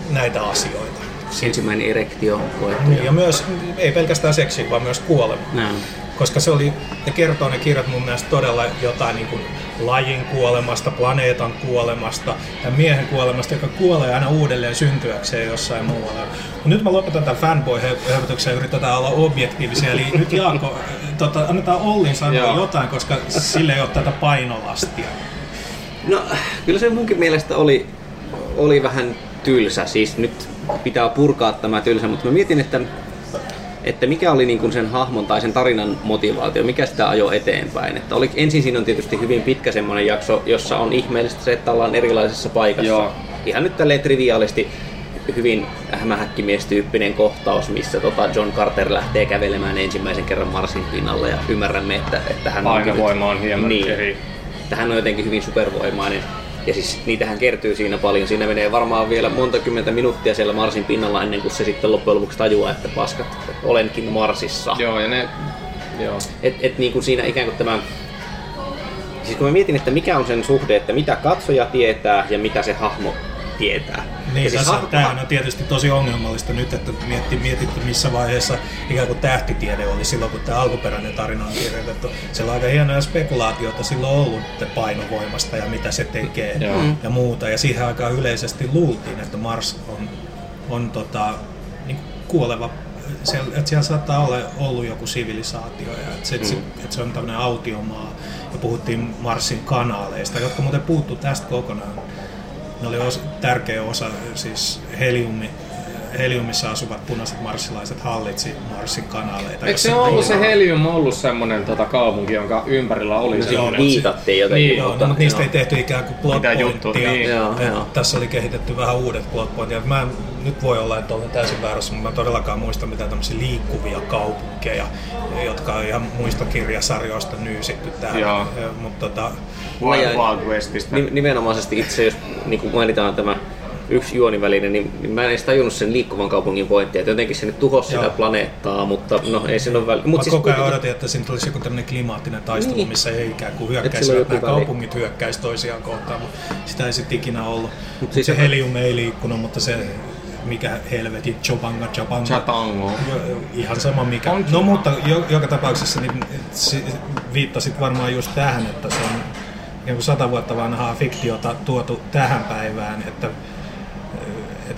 näitä asioita. Ensimmäinen erektio koettu. Niin, ja myös, ei pelkästään seksi, vaan myös kuolema. Näin. Koska se oli, ne kertoo ne kirjat mun mielestä todella jotain niin kuin lajin kuolemasta, planeetan kuolemasta ja miehen kuolemasta, joka kuolee aina uudelleen syntyäkseen jossain muualla. Mut nyt mä lopetan tämän fanboy-höpötyksen ja yritetään olla objektiivisia. Eli nyt Jaakko, tota, annetaan Ollin sanoa Joo. jotain, koska sille ei ole tätä painolastia. No, kyllä se munkin mielestä oli, oli vähän tylsä. Siis nyt pitää purkaa tämä tylsä, mutta mä mietin, että, että mikä oli niin kuin sen hahmon tai sen tarinan motivaatio, mikä sitä ajoi eteenpäin. Että oli, ensin siinä on tietysti hyvin pitkä semmoinen jakso, jossa on ihmeellistä se, että ollaan erilaisessa paikassa. Joo. Ihan nyt tälleen triviaalisti hyvin hämähäkkimiestyyppinen kohtaus, missä tota John Carter lähtee kävelemään ensimmäisen kerran Marsin pinnalle ja ymmärrämme, että, että hän on Painovoima on hieman niin, eri. että hän on jotenkin hyvin supervoimainen. Ja siis niitähän kertyy siinä paljon. Siinä menee varmaan vielä monta kymmentä minuuttia siellä Marsin pinnalla ennen kuin se sitten loppujen lopuksi tajuaa, että paskat, olenkin Marsissa. Joo, ja ne... Joo. Et, et niin kuin siinä ikään kuin tämä... Siis kun mä mietin, että mikä on sen suhde, että mitä katsoja tietää ja mitä se hahmo tietää. Niin, siis tässä, hahmo- tämähän on tietysti tosi ongelmallista nyt, että mietti, mietitte missä vaiheessa ikään kuin tähtitiede oli silloin, kun tämä alkuperäinen tarina on kirjoitettu. Siellä on aika hienoja spekulaatioita silloin ollut painovoimasta ja mitä se tekee Joo. ja muuta. Ja siihen aikaan yleisesti luultiin, että Mars on, on tota, niin kuoleva siellä, että siellä saattaa olla ollut joku sivilisaatio ja että se, mm. se, että se on tämmöinen autiomaa. Ja puhuttiin Marsin kanaaleista, jotka muuten puuttu tästä kokonaan. Ne oli osa, tärkeä osa, siis heliumi, heliumissa asuvat punaiset marssilaiset hallitsi Marsin kanaaleita. Eikö se ollut se Helium ollut semmonen tota, kaupunki, jonka ympärillä oli No se? siinä viitattiin jotenkin. Niin, Joo, no, mutta niistä ei tehty ikään kuin plot pointtia. niin. Joo, joo. Tässä oli kehitetty vähän uudet plot pointit. Mä en, nyt voi olla, että olen täysin väärässä, mutta mä todellakaan muista mitään tämmöisiä liikkuvia kaupunkeja, jotka on ihan muista kirjasarjoista nyysitty tähän. Joo. Ja, Mutta tota, Wild Wild Westistä. Nim- nimenomaisesti itse, jos niin kuin mainitaan tämä yksi juoniväline, niin, niin mä en edes tajunnut sen liikkuvan kaupungin pointtia, että jotenkin se nyt tuhosi sitä planeettaa, mutta no ei sen ole väliä. Mä siis koko ajan kuitenkin- odotin, että siinä tulisi joku tämmöinen klimaattinen taistelu, Niin. missä ei ikään kuin on hyökkäisivät, joku nämä väli. kaupungit hyökkäisi toisiaan kohtaan, mutta sitä ei sitten ikinä ollut. Mut siis se se- helium ei liikkunut, mutta se mikä helvetin Chopanga Chopanga. Chatango. Ihan sama mikä. On no mutta jo, joka tapauksessa niin si- viittasit varmaan just tähän, että se on ikään kuin sata vuotta vanhaa fiktiota tuotu tähän päivään, että,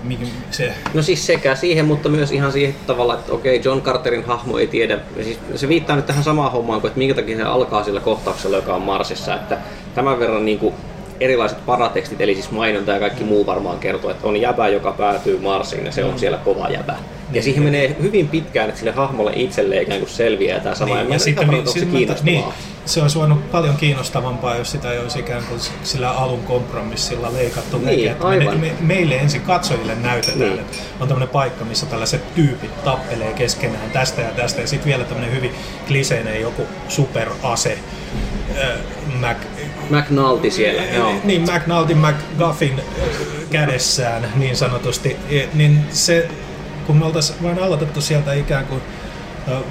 mikä se No siis sekä siihen, mutta myös ihan siihen tavalla, että okei, John Carterin hahmo ei tiedä. Siis se viittaa nyt tähän samaan hommaan kuin, että minkä takia se alkaa sillä kohtauksella, joka on Marsissa. Että tämän verran niin kuin erilaiset paratekstit, eli siis mainonta ja kaikki muu varmaan kertoo, että on jäbä, joka päätyy Marsiin ja se on siellä kova jäbä. Ja siihen menee hyvin pitkään, että sille hahmolle itselleen ikään kuin selviää tämä sama. Niin, ja, ja sitten, mi- mi- onko se kiinnostavaa. niin, se olisi voinut paljon kiinnostavampaa, jos sitä ei olisi ikään kuin sillä alun kompromissilla leikattu Niin, aivan. me, me, meille ensin katsojille näytetään, Niin. että on tämmöinen paikka, missä tällaiset tyypit tappelee keskenään tästä ja tästä, ja sitten vielä tämmöinen hyvin kliseinen joku superase, äh, Mac, McNulty siellä, joo. niin McNulty McGuffin äh, kädessään niin sanotusti, E, niin se, kun me oltaisiin vain aloitettu sieltä ikään kuin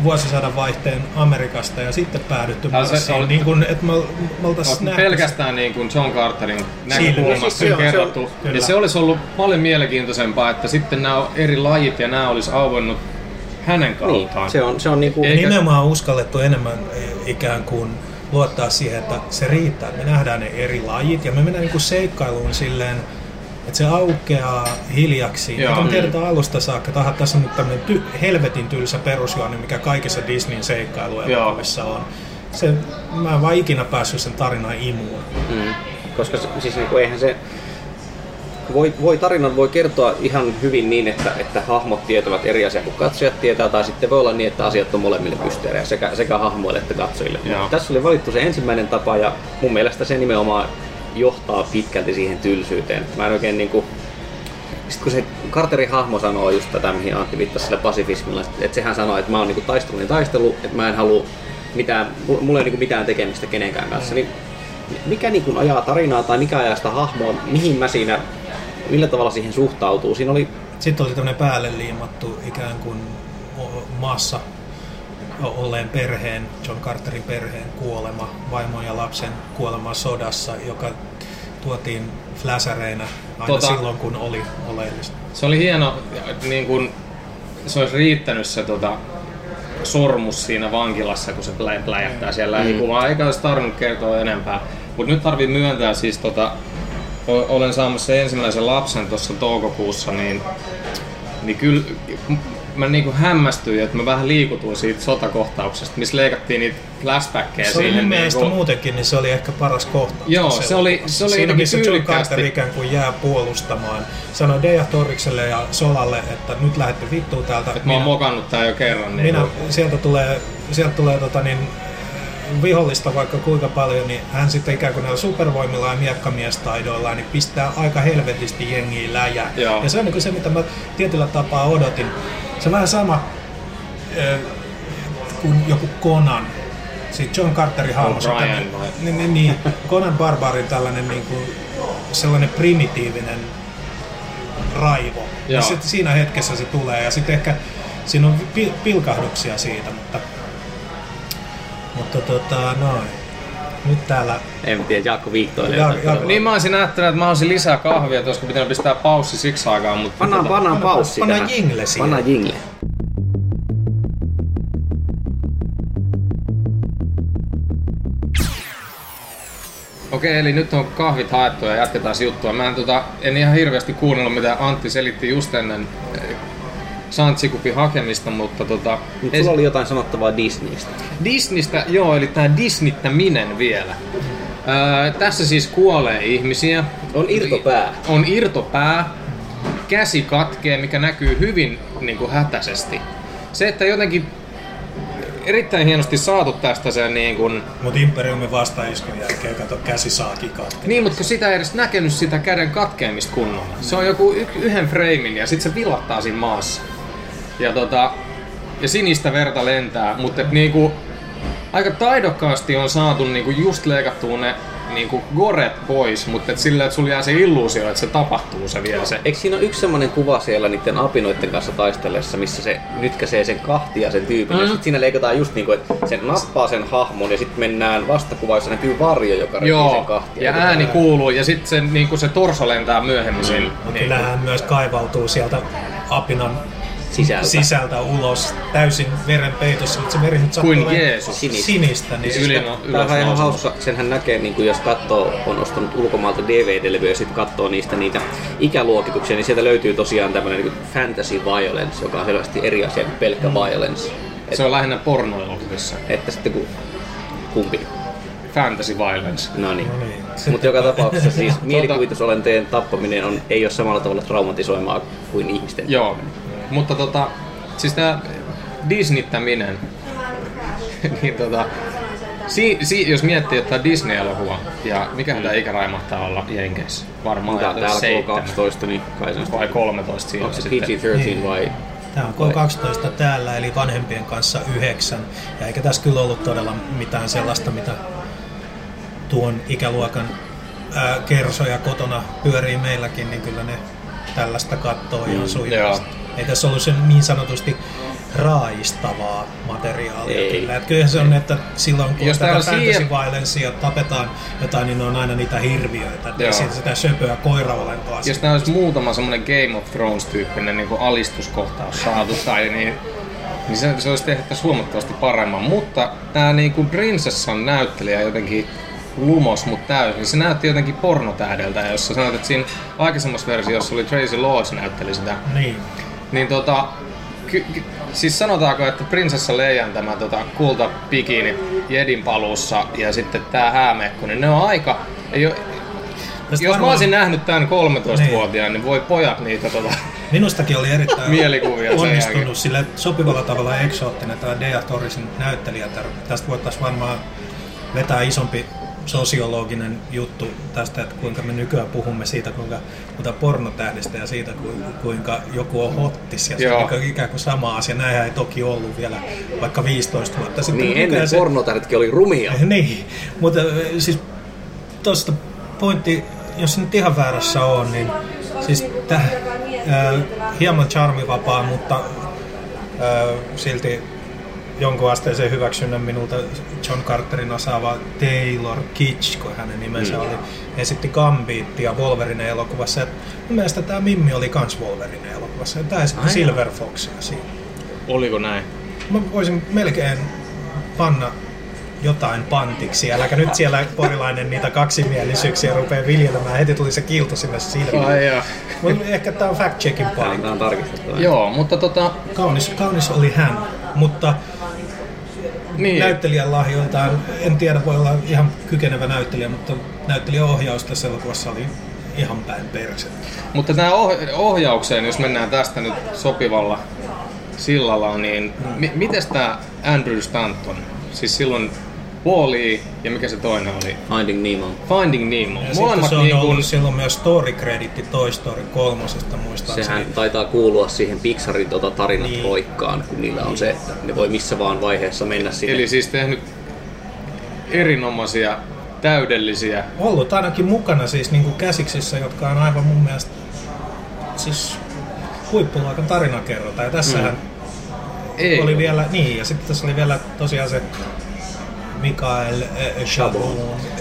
vuosisadan vaihteen Amerikasta ja sitten päädytty Tää on se- Marsiin, olet- niin kuin, että me, me oltaisiin pelkästään niin kuin John Carterin Siis näkökulmasta se on- se on- kerrottu. kyllä. ja se olisi ollut paljon mielenkiintoisempaa, että sitten nämä eri lajit ja nämä olisi auennut hänen Niin, kauttaan. se on, se on niinku, Eikä- nimenomaan uskallettu enemmän e, ikään kuin luottaa siihen, että se riittää, että me nähdään ne eri lajit ja me mennään niin kuin seikkailuun silleen että se aukeaa hiljaksi. Joo. Joo. Me tiedetään alusta saakka, aha, tässä on nyt tämmöinen ty- helvetin tylsä perusjuoni, mikä kaikissa Disneyn seikkailuelokuvissa on. Se, mä en vaan ikinä päässyt sen tarinan imuun. Mm. Koska se, siis niinku, eihän se... Voi, voi tarinan voi kertoa ihan hyvin niin, että, että hahmot tietävät eri asiaa kuin katsojat tietää, tai sitten voi olla niin, että asiat on molemmille mysteerejä, sekä, sekä hahmoille että katsojille. Joo. Tässä oli valittu se ensimmäinen tapa, ja mun mielestä se nimenomaan johtaa pitkälti siihen tylsyyteen. Mä en oikein niinku... Sitten kun se Carterin hahmo sanoo just tätä, mihin Antti viittasi sillä pasifismilla, että sehän sanoo, että mä oon niinku taistelullinen taistelu, että mä en halua mitään, mulla ei niinku mitään tekemistä kenenkään kanssa, niin mikä niin kuin ajaa tarinaa tai mikä ajaa sitä hahmoa, mihin mä siinä, millä tavalla siihen suhtautuu. Siinä oli, Sitten oli tämmöinen päälle liimattu ikään kuin maassa olleen perheen, John Carterin perheen kuolema, vaimon ja lapsen kuolema sodassa, joka tuotiin fläsäreinä aina Tota- silloin, kun oli oleellista. Se oli hieno, niin kun se olisi riittänyt se tota, sormus siinä vankilassa, kun se plä- pläjähtää siellä Mm. lähikuvaa. Eikä olisi tarvinnut kertoa enempää. Mutta nyt tarvii myöntää siis, tota, olen saamassa ensimmäisen lapsen tuossa toukokuussa, niin, niin kyllä mä niinku hämmästyin, että mä vähän liikutuin siitä sotakohtauksesta, missä leikattiin niitä flashbackkejä Se oli siihen. mun mielestä niinku- muutenkin, niin se oli ehkä paras kohta. Joo, se oli- se oli Siinä missä John. Carter ikään kuin jää puolustamaan. Sanoi Deja Torrikselle ja Solalle, että nyt lähdette vittuun täältä. Että mä oon mokannut tää jo kerran. Niin minä, sieltä tulee, sieltä tulee tota niin, vihollista vaikka kuinka paljon, niin hän sitten ikään kuin näillä supervoimilla ja miekkamiestaidoilla niin pistää aika helvetisti jengiä läjää. Joo. Ja se on niin kuin se, mitä mä tietyllä tapaa odotin. Se on vähän sama ö, kuin joku Conan. Siitä John Carterin hahmo. se on O'Brien tämmönen- vai? Niin, niin, niin, Conan Barbarin tällainen niin kuin, sellainen primitiivinen raivo. Ja sitten siinä hetkessä se tulee ja sitten ehkä siinä on pi- pilkahduksia siitä, mutta, mutta tota, noin. Nyt täällä en tiedä, Jaakko viihtoilee. Ja- jotain. ja- Niin mä olisin ajatellut, että mä olisin lisää kahvia, että olisiko pitänyt pistää paussi siksi aikaa, mutta... Pannaan, tota- pannaan Pannaan- paussi pannaan tähän. jingle siihen. Pannaan jingle. Okei, eli nyt on kahvit haettu ja jatketaan juttua. Mä en, tota, en ihan hirveästi kuunnellut, mitä Antti selitti just ennen Santsikupin hakemista, mutta tota, Mutta sulla oli jotain sanottavaa Disneystä. Disneystä, joo, eli tää Disneyttäminen vielä. Öö, tässä siis kuolee ihmisiä. On irtopää. On irtopää. Käsi katkee, mikä näkyy hyvin niin kuin hätäisesti. Se, että jotenkin erittäin hienosti saatu tästä se niin kuin, Mutta Imperiumin vastaiskun jälkeen kato käsi saakin katke. Niin, mutta kun sitä ei edes näkenyt sitä käden katkeamista kunnolla. Se on joku y- yhden freimin ja sitten se vilahtaa siinä maassa. Ja, tota, ja sinistä verta lentää, mutta et niinku, aika taidokkaasti on saatu niinku just leikattua ne niinku goret pois, mutta et sillä, että sulla jää se illuusio, että se tapahtuu se vielä se. Eikö siinä ole yksi semmonen kuva siellä niiden apinoiden kanssa taistellessa, missä se nytkäsee sen kahtia sen tyypin, mm. ja Mm. sit siinä leikataan just niinku, että sen nappaa sen hahmon, ja sitten mennään vastakuva, jossa näkyy varjo, joka repii sen Joo, kahtia. ja ääni kuuluu ja sitten se, niinku se torso lentää myöhemmin siinä. Mutta Niinku. kyllähän myös kaivautuu sieltä apinan Sisältä. sisältä ulos täysin veren peitossa, mutta se veri nyt sattuu Kuin Jeesus. Sinistä. sinistä. Niin Yli- Tämä on ihan hauska, senhän näkee, niin kuin jos katsoo, on ostanut ulkomaalta DVD-levyä ja sitten katsoo niistä niitä ikäluokituksia, niin sieltä löytyy tosiaan tämmöinen niin fantasy violence, joka on selvästi eri asia kuin pelkkä violence. Et, Se on lähinnä pornoelokuvissa. että sitten kun, kumpi? Fantasy violence. No niin. No niin. Mutta joka tapauksessa siis mielikuvitusolenteen tappaminen on, ei ole samalla tavalla traumatisoimaa kuin ihmisten. Joo, mutta tota, siis tää Disneyttäminen, niin tota, si, si, jos miettii, että Disney-elokuva, ja mikä tämä ikäraja mahtaa olla Jenkeissä? Varmaan Tää, täällä seitsemän 12, niin kai se on vai 13 siinä Onko se sitten. PG-13 Niin. vai? Tämä on K12 täällä, eli vanhempien kanssa yhdeksän. Ja eikä tässä kyllä ollut todella mitään sellaista, mitä tuon ikäluokan ää, kersoja kotona pyörii meilläkin, niin kyllä ne tällaista kattoo ihan Mm, sujuvasti. Ei tässä ollut se niin sanotusti raajistavaa materiaalia Ei. kyllä. Että kyllähän se on, että silloin kun Jos tätä fantasy siihen- violencea tapetaan jotain, niin ne on aina niitä hirviöitä. Joo. Siitä sitä söpöä koiraolentoa. Jos tää olisi muutama semmonen Game of Thrones-tyyppinen niin alistuskohtaus saatu tai niin, niin se, se olisi tehty huomattavasti paremman. Mutta tää niin kuin prinsessan näyttelijä jotenkin lumos mut täysin. Se näytti jotenkin pornotähdeltä, ja jos sä sanoit, että siinä aikaisemmassa versiossa oli Tracy Lords näytteli sitä. Niin. Niin tota, ky- ky- siis sanotaanko, että Prinsessa Leijan tämä tota, kulta bikini Jedin paluussa ja sitten tää häämekko, niin ne on aika... Ei oo, jos varmaan- mä olisin nähnyt tämän 13-vuotiaan, niin voi pojat niitä tota, Minustakin oli erittäin Mielikuvia onnistunut sille sopivalla tavalla eksoottinen tämä Dea Torresin näyttelijä. Tästä voitaisiin varmaan vetää isompi sosiologinen juttu tästä, että kuinka me nykyään puhumme siitä, kuinka puhutaan pornotähdistä ja siitä, ku- kuinka joku on hottis ja se Joo. on ikään kuin sama asia. Näinhän ei toki ollut vielä vaikka 15 vuotta sitten. Niin mutta ennen se- pornotähdetkin oli rumia. niin, mutta siis tuosta pointti, jos nyt ihan väärässä on, niin siis tämä äh, hieman charmivapaa, mutta äh, silti jonkun asteisen hyväksynnän minulta John Carterin osaava Taylor Kitsch, kun hänen nimensä Mm. oli, esitti Gambittia Wolverine elokuvassa. Ja mun mielestä tämä Mimmi oli kans Wolverine elokuvassa. Tämä esitti Ai Silver Foxia siinä. Oliko näin? Mä voisin melkein panna jotain pantiksi. Äläkä nyt siellä porilainen niitä kaksimielisyyksiä rupee viljelemään. Heti tuli se kilto sinne. Mut ehkä tää on fact checkin Tää paikka. on tarkistettava. Joo, mutta tota, Kaunis, kaunis oli hän, mutta niin. näyttelijän lahjoiltaan, en tiedä, voi olla ihan kykenevä näyttelijä, mutta näyttelijän ohjaus tässä elokuvassa oli ihan päin perse. Mutta tämä ohjaukseen, jos mennään tästä nyt sopivalla sillalla, niin mi- mites tämä Andrew Stanton? Siis silloin Wall-E ja mikä se toinen oli? Finding Nemo. Finding Nemo. Ja sitten Molemmat se on niin ollut kuin, silloin myös story-kreditti Toy Story kolmosesta muistaakseni. Sehän taitaa kuulua siihen Pixarin tota tarinatroikkaan, Niin. kun niillä on se, että ne voi missä vaan vaiheessa mennä sinne. eli siis tehnyt erinomaisia, täydellisiä. ollut ainakin mukana siis niin kuin käsiksissä, jotka on aivan mun mielestä siis huippuluokan tarinankerronta. Ja tässähän Ei. oli vielä, niin, ja sitten tässä oli vielä tosiaan se Mikael eh, Chabon.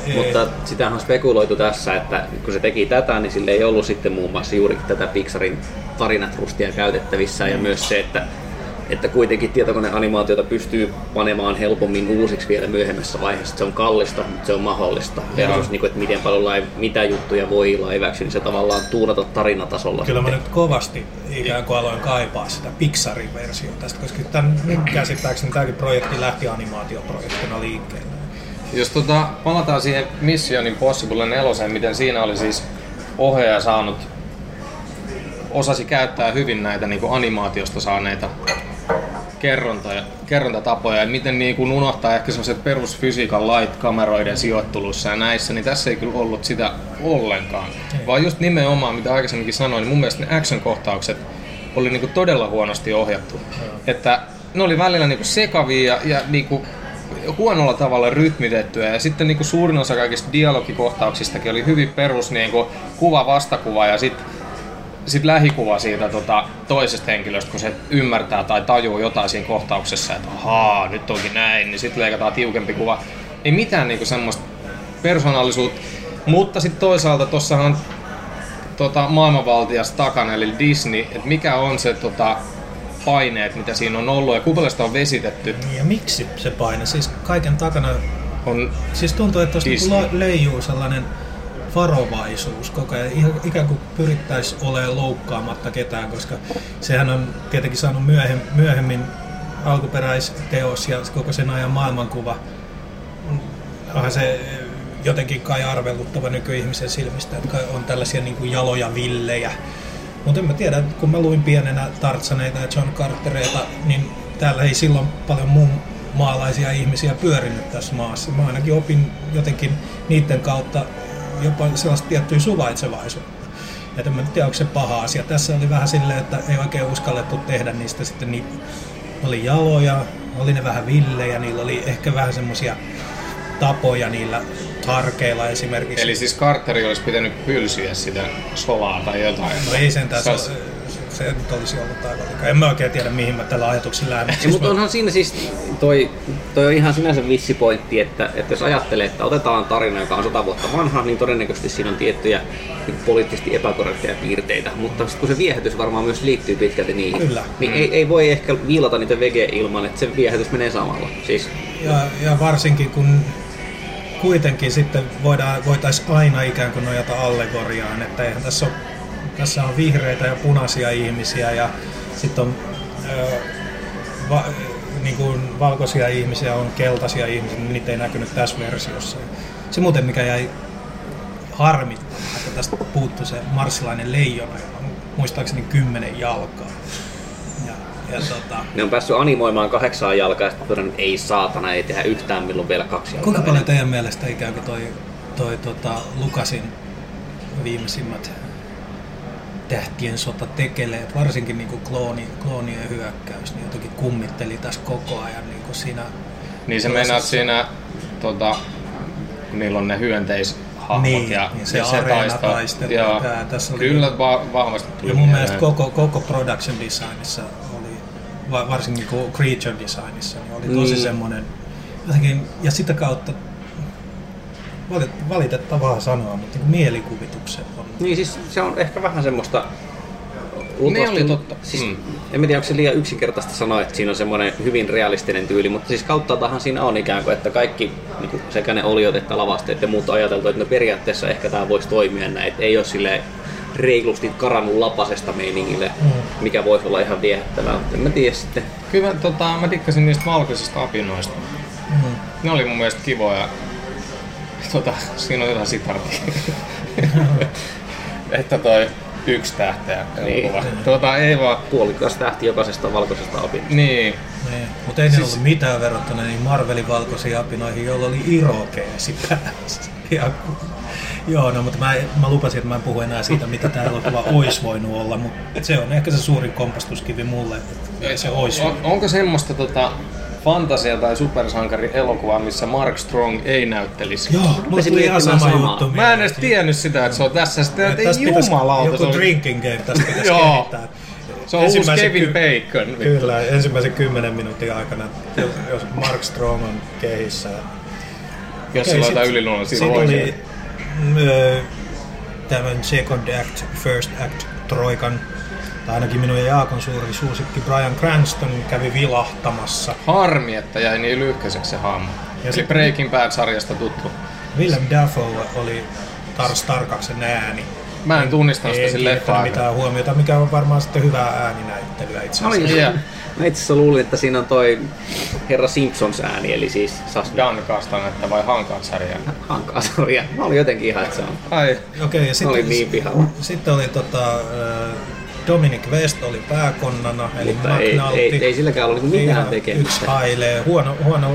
eh, Mutta sitähän on spekuloitu tässä, että kun se teki tätä, niin sille ei ollut sitten muun muassa juuri tätä Pixarin tarinatrustia käytettävissä ja myös se, että että kuitenkin tietokoneanimaatiota pystyy panemaan helpommin uusiksi vielä myöhemmässä vaiheessa. Se on kallista, mutta se on mahdollista. Versus, niin kuin, että miten paljon live, mitä juttuja voi live action, niin se tavallaan tuunata tarinatasolla. Kyllä mä sitten. nyt kovasti ikään kuin aloin kaipaa sitä Pixarin versiota tästä, koska tämän mun käsittääkseni tämäkin projekti lähti animaatioprojektina liikkeelle. Jos tota, palataan siihen Mission Impossible 4, miten siinä oli siis ohjaaja saanut, osasi käyttää hyvin näitä niin kuin animaatiosta saaneita kerronta, kerrontatapoja, ja miten niin kuin unohtaa ehkä sellaiset perusfysiikan lait kameroiden sijoittelussa ja näissä, niin tässä ei kyllä ollut sitä ollenkaan. Ei. Vaan just nimenomaan, mitä aikaisemminkin sanoin, niin mun mielestä ne action-kohtaukset oli niin todella huonosti ohjattu. Että ne oli välillä niin sekavia ja, ja niin kuin huonolla tavalla rytmitettyä ja sitten niin kuin suurin osa kaikista dialogikohtauksistakin oli hyvin perus niin kuin kuva vastakuva ja sitten sit lähikuva siitä tota, toisesta henkilöstä, kun se ymmärtää tai tajuu jotain siinä kohtauksessa, että ahaa, nyt onkin näin, niin sitten leikataan tiukempi kuva. Ei mitään niinku semmoista persoonallisuutta, mutta sitten toisaalta tossahan tota, maailmanvaltias takana, eli Disney, että mikä on se tota, paineet, mitä siinä on ollut ja kuinka sitä on vesitetty, Ja miksi se paine? Siis kaiken takana on Siis tuntuu, että tuossa niinku leijuu sellainen varovaisuus koko ajan. Ihan, ikään kuin pyrittäisiin olemaan loukkaamatta ketään, koska sehän on tietenkin saanut myöhem, myöhemmin alkuperäisteos ja koko sen ajan maailmankuva. Onhan se jotenkin kai arveluttava nykyihmisen silmistä, että on tällaisia niin kuin jaloja villejä. Mutta en mä tiedä, kun mä luin pienenä Tartsaneita ja John Cartereita, niin täällä ei silloin paljon muun maalaisia ihmisiä pyörinyt tässä maassa. Mä ainakin opin jotenkin niiden kautta jopa sellaista tiettyä suvaitsevaisuutta. Ja en tiedä, onko se paha asia. Tässä oli vähän silleen, että ei oikein uskallettu tehdä niistä sitten niin oli jaloja, oli ne vähän villejä, niillä oli ehkä vähän semmoisia tapoja niillä harkeilla esimerkiksi. Eli siis Carteri olisi pitänyt pylsyä sitä solaa tai jotain. No ei sentään, se, Se se, nyt olisi ollut aivan liikaa. En mä oikein tiedä, mihin mä tällä ajatuksella lähden. Ja, mutta onhan siinä siis, toi, toi on ihan sinänsä vissi pointti, että, että jos ajattelee, että otetaan tarina, joka on sata vuotta vanha, niin todennäköisesti siinä on tiettyjä niin poliittisesti epäkorrekteja piirteitä. Mutta sit kun se viehätys varmaan myös liittyy pitkälti niihin, Kyllä. niin ei, ei voi ehkä viilata niitä vege ilman, että se viehätys menee samalla. Siis Ja, ja varsinkin kun, kuitenkin sitten voidaan, voitaisiin aina ikään kuin nojata allegoriaan, että eihän tässä, ole, tässä on vihreitä ja punaisia ihmisiä ja sitten on ö, va, niin kuin valkoisia ihmisiä, on keltaisia ihmisiä, niin niitä ei näkynyt tässä versiossa. Se muuten mikä jäi harmittaa, että tästä puuttuu se marssilainen leijona, jolla on muistaakseni kymmenen jalkaa. Ja, ja tota, Ne on päässyt animoimaan kahdeksaan jalkaa ja sitten ei saatana, ei tehdä yhtään milloin vielä kaksi jalkaa. Kuinka paljon teidän mielestä ikään kuin toi, toi tota Lukasin viimeisimmät tähtien sota tekeleet, varsinkin niin kuin klooni, kloonien hyökkäys, niin jotenkin kummitteli tässä koko ajan niin kuin siinä Niin se meinaat siinä, tota, kun niillä on ne hyönteishahmot Niin, ja, niin se se taisto. ja Joo, tää tässä oli- kyllä va- vahvasti tuli Ja mun mielestä koko, koko production designissa oli, va- varsinkin kuin creature designissa, niin oli tosi Niin. semmoinen, jotenkin, ja sitä kautta valit- valitettavaa sanoa, mutta niin mielikuvituksen. Niin siis se on ehkä vähän semmoista... Ne oli totta. Siis, Mm. mm. En tiedä, onko se liian yksinkertaista sanoa, että siinä on semmoinen hyvin realistinen tyyli, mutta siis kauttaaltahan siinä on ikään kuin, että kaikki niin kuin sekä ne oliot että lavasteet ja muut on ajateltu, että no periaatteessa ehkä tämä voisi toimia näin, että ei ole sille reilusti karannut lapasesta meiningille, Mm. mikä voisi olla ihan viehättävää, mutta en mä tiedä sitten. Kyllä tota, mä tikkasin niistä valkoisista apinoista. Mm. Ne oli mun mielestä kivoja. Tota, siinä on jotain sitartia. että toi yksi tähteä Niin. elokuva. Tota, ei vaan. Puolikas tähti jokaisesta valkoisesta apinasta. Niin. Niin, mutta ei ne Siis- ollut mitään verrattuna niin Marvelin valkoisiin apinoihin, joilla oli irokeesi päässä. Ja, joo, no, mutta mä, mä lupasin, että mä en puhu enää siitä, mitä tämä elokuva olisi voinut olla, mutta se on ehkä se suurin kompastuskivi mulle, että se olisi on, onko semmoista tota, fantasia- tai supersankari elokuvaa, missä Mark Strong ei näyttelisi? Joo, Rupesin tuli ihan sama samaa. juttu. Mä en edes tiennyt sitä, että se on tässä. Sitten, että Tästä jumalauta. Joku drinking game tästä pitäisi kehittää. Se on uusi Kevin ky- Bacon. vittu. Kyllä, ensimmäisen kymmenen minuutin aikana, jos, jos Mark Strong on kehissä. Jos sillä on jotain yliluonnollisia oli mm, tämän Second Act, First Act Troikan, tai ainakin minun ja Jaakon suuri suosikki Brian Cranston kävi vilahtamassa. Harmi, että jäi niin lyhkäiseksi se hahmo. Ja Eli sit- Breaking Bad-sarjasta tuttu. Willem Dafoe oli Tars Tarkaksen ääni. Mä en tunnistanut sitä leffaa. mitään huomiota, mikä on varmaan sitten hyvää ääninäyttelyä itse asiassa. Oli. Mä itse asiassa luulin, että siinä on toi herra Simpsons ääni, eli siis Sasmi Dan Castanetta vai Hankansarja? Hankaa sarja. Mä olin jotenkin ihan, että se on. Ai, Okei, ja Oli sitten, niin pihalla. sitten oli tota, Dominic West oli pääkonnana, eli Mutta ei, McNulty. ei, ei silläkään ollut niinku mitään Ihan tekemistä. Yksi hailee, huono, huono,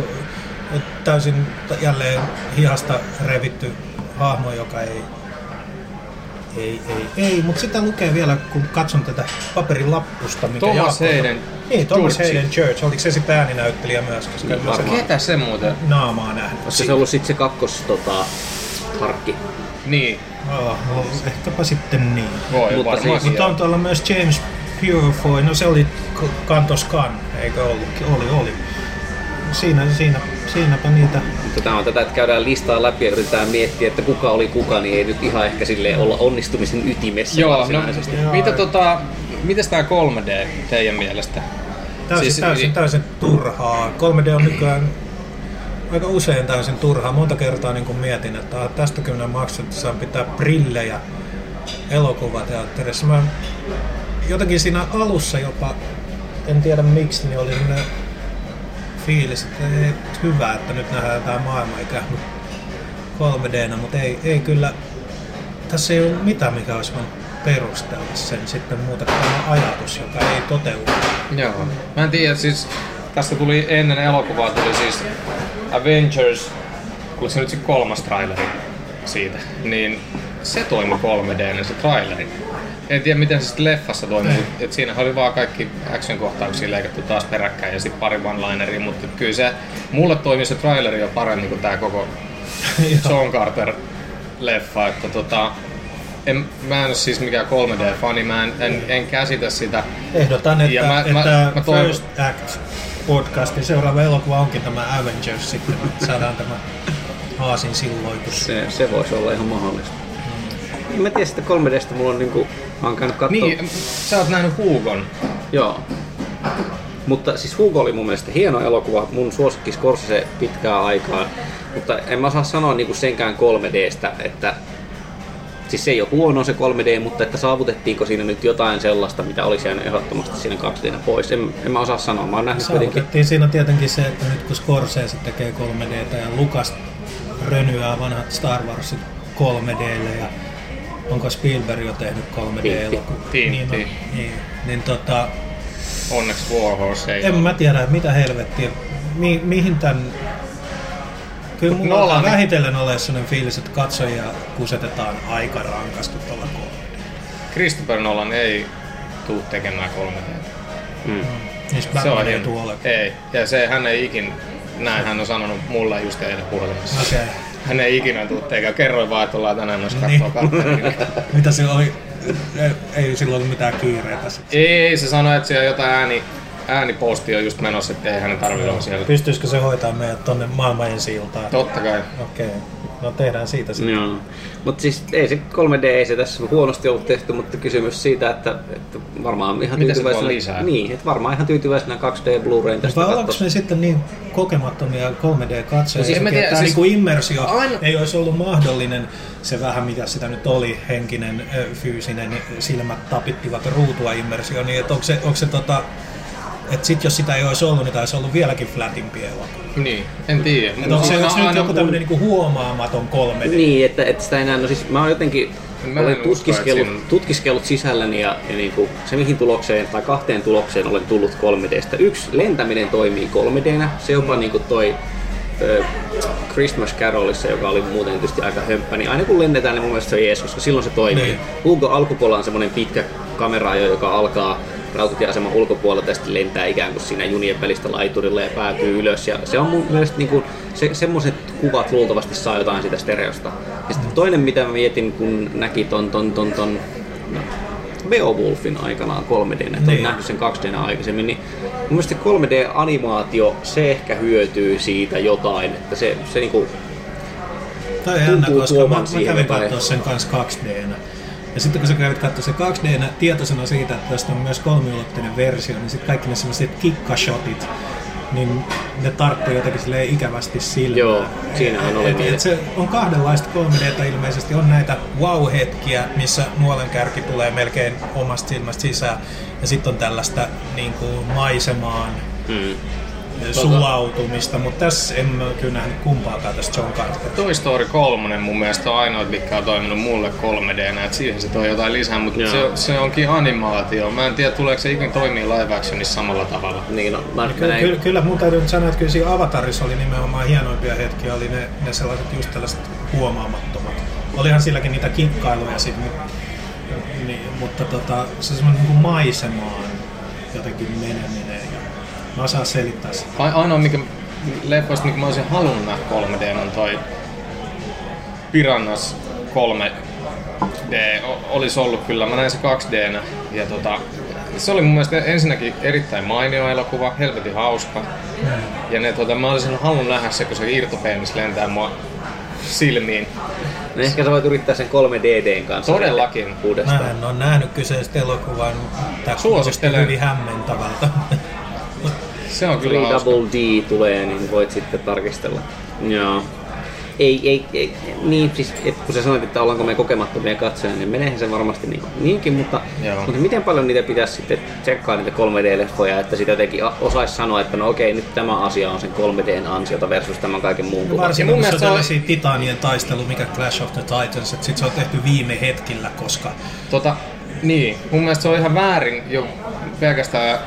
täysin jälleen hihasta revitty hahmo, joka ei, ei, ei, ei. mutta sitä lukee vielä, kun katson tätä paperin lappusta, mikä Thomas Jaakko- Hayden Niin, Thomas Churchi. Hayden Church. Oliko se sitten ääninäyttelijä myös, koska sen varmaan. ketä se muuten? naamaa nähnyt. Olisiko se ollut sitten se kakkos tota, harkki? Niin, Oh, no, ehkäpä sitten niin. voi Mutta siis- Mutta on tuolla myös James Purefoy, no se oli Kantos Kan, eikö ollutkin? Oli, oli. Siinä, siinä, siinäpä niitä. Mutta tämä on tätä, että käydään listaa läpi ja yritetään miettiä, että kuka oli kuka, niin ei nyt ihan ehkä silleen olla onnistumisen ytimessä Joo, no, varsinaisesti. Joo. mitä tota, mites tää 3D teidän mielestä? Täysin, Siis- siis, täysin, täysin turhaa. 3D on nykyään aika usein täysin turhaa. Monta kertaa niin mietin, että ah, tästä kyllä maksat, että saa pitää brillejä elokuvateatterissa. Mä jotenkin siinä alussa jopa, en tiedä miksi, niin oli sellainen fiilis, että ei, hyvä, että nyt nähdään tämä maailma ikään kuin 3Dnä, mutta ei, ei kyllä, tässä ei ole mitään, mikä olisi voinut perustella sen sitten muuta kuin tämä ajatus, joka ei toteudu. Joo. Mä en tiedä, siis tästä tuli ennen elokuvaa tuli siis Avengers, oliko se nyt se kolmas traileri siitä, niin se toimi 3D se traileri. En tiedä miten se sitten leffassa toimi, Ei. mutta et siinä oli vaan kaikki action-kohtauksia leikattu taas peräkkäin ja sitten pari one-lineria, mutta kyllä se, mulle toimi se traileri jo paremmin kuin tää koko John Carter leffa, että tota, en, mä en ole siis mikään 3D-fani, mä en, en, en käsitä sitä. Ehdotan, että, Ja mä- että mä- mä toivon- First Act podcastin seuraava elokuva onkin tämä Avengers sitten, että saadaan tämä aasin silloitus. Se, se voisi olla ihan mahdollista. En mä tiedä sitten 3Dstä, mulla on niinku, mä oon käynyt kattoo. Niin, sä oot nähnyt Hugon. Joo. Mutta siis Hugo oli mun mielestä hieno elokuva, mun suosikki Scorsese pitkää aikaa. Mutta en mä osaa sanoa niinku senkään 3Dstä, että Siis se ei ole huono se 3D, mutta että saavutettiinko siinä nyt jotain sellaista, mitä olisi jäänyt ehdottomasti siinä 2D pois. En, en mä osaa sanoa. Mä oon nähnyt kuitenkin... Saavutettiin siinä tietenkin se, että nyt kun Scorsese tekee 3D ja Lukas rönyää vanhat Star Warsit 3Dlle ja onko Spielberg jo tehnyt 3D-elokuvia? Tintti. Niin, no, niin, niin tota, Onneksi Warhorse ei en ole. mä tiedä mitä helvettiä, mi, mihin tän... Kyllä mulla alkaa Nolan- vähitellen ole sellainen fiilis, että katsojia kusetetaan aika rankasti tuolla 3D. Christopher Nolan ei tuu tekemään 3D. Mm. Niissä Se on Batman ei tule. Ei. Ja se hän ei ikin, näin hän on sanonut mulle just eilen puhelimessa. Okei. Hän ei ikinä tuu tekemään. Kerroin vaan, että ollaan tänään noissa Niin. katsoa katsoa. Mitä se oli? Ei, ei sillä ollut mitään kiireitä. sit. Ei, se sanoi, että siellä jotain ääni, äänipostia on just menossa, että ei hänen tarvitse olla siellä. Pystyisikö se hoitaa meidät tonne maailman ensi iltaan? Totta kai. Okei. No tehdään siitä sitten. Joo. Mutta siis ei se 3D ei se tässä huonosti ollut tehty, mutta kysymys siitä, että, että varmaan ihan Mitä tyytyväisenä... lisää? Niin, että varmaan ihan tyytyväisenä 2D Blu-rayn tästä Vai ollaanko me sitten niin kokemattomia 3D-katsojia, siis en mä tiedä, tämä siis- niinku immersio Aina- ei olisi ollut mahdollinen se vähän mitä sitä nyt oli, henkinen, fyysinen, silmät tapittivat ruutua immersio, niin että onko se, onko se tota, että sit jos sitä ei olisi ollut, niin taisi ollut vieläkin flatimpi elokuva. Niin, en tiedä. Että onko se, se nyt joku tämmöinen niinku huomaamaton 3D? Niin, että, että sitä enää, no siis mä oon jotenkin Mä olen tutkiskellut, siinä- tutkiskellut sisälläni ja, ja niin kuin se mihin tulokseen tai kahteen tulokseen olen tullut 3Dstä. Yksi, lentäminen toimii 3Dnä, se jopa niin kuin toi ö, Christmas Carolissa, joka oli muuten tietysti aika hömppä, niin aina kun lennetään, niin mun mielestä se on jees, koska silloin se toimii. Niin. Hugo alkupuolella on semmoinen pitkä kamera, joka alkaa rautatieaseman ulkopuolelta ja sitten lentää ikään kuin siinä junien välistä laiturilla ja päätyy ylös. Ja se on mun mielestä niin kuin, se, semmoiset kuvat luultavasti saa jotain sitä stereosta. Ja sitten toinen, mitä mä mietin, kun näki ton, ton, ton, ton no, Beowulfin aikanaan 3D, että niin. Nähnyt sen 2D aikaisemmin, niin mun mielestä 3D-animaatio, se ehkä hyötyy siitä jotain, että se, se niinku, Toi on jännä, koska mä, mä kävin katsoa sen kanssa 2 d Ja sitten kun sä kävit katsoa sen 2 d tietoisena siitä, että tästä on myös kolmiulotteinen versio, niin sitten kaikki ne semmoiset kikkashotit, niin ne tarttuu jotenkin silleen ikävästi silmään. Joo, siinähän oli et, et se on kahdenlaista 3 d ilmeisesti. On näitä wow-hetkiä, missä nuolen kärki tulee melkein omasta silmästä sisään. Ja sitten on tällaista niin kuin maisemaan mm, sulautumista, mutta tässä en mä kyllä nähnyt kumpaakaan tästä John Carter. Toy Story 3 mun mielestä on ainoa, mikä on toiminut mulle 3D, että siihen se toi jotain lisää, mutta Joo. se, se, onkin animaatio. Mä en tiedä, tuleeko se ikinä toimii live actionissa samalla tavalla. niin, no, mä, Kyllä, näin, kyllä, kyllä mun täytyy sanoa, että kyllä siinä Avatarissa oli nimenomaan hienoimpia hetkiä, oli ne, ne sellaiset just tällaiset huomaamattomat. Olihan silläkin niitä kikkailuja sit, niin, niin, mutta tota, se semmoinen niin maisemaan jotenkin meneminen mä osaan selittää sitä. A- ainoa, mikä leffoista, mikä mä olisin halunnut nähdä 3D, on toi Piranhas 3D. O- olisi ollut kyllä, mä näin se 2D. Ja tota, se oli mun mielestä ensinnäkin erittäin mainio elokuva, helvetin hauska. Ja ne, tota, mä olisin halunnut nähdä se, kun se irtopenis lentää mua silmiin. no ehkä sä voit yrittää sen 3DDn kanssa. Todellakin. Mä Uudestaan. en ole nähnyt kyseistä elokuvaa, tää kuulosti Suosittelen. hyvin hämmentävältä. Se on kyllä. Double D tulee, niin voit sitten tarkistella. Joo. Ei, ei, ei, niin siis, et kun sä sanoit, että ollaanko me kokemattomia katsoja, niin meneehän se varmasti niin, niinkin, mutta, Joo. mutta miten paljon niitä pitäisi sitten tsekkaa niitä 3D-leffoja, että sitä jotenkin osaisi sanoa, että no okei, nyt tämä asia on sen 3Dn ansiota versus tämän kaiken muun. Varsinkin Ja mun se mielestä se on- tällaisia titaanien taistelu, mikä Clash of the Titans, että sit se on tehty viime hetkillä, koska Tota, niin, mun mielestä se on ihan väärin jo pelkästään,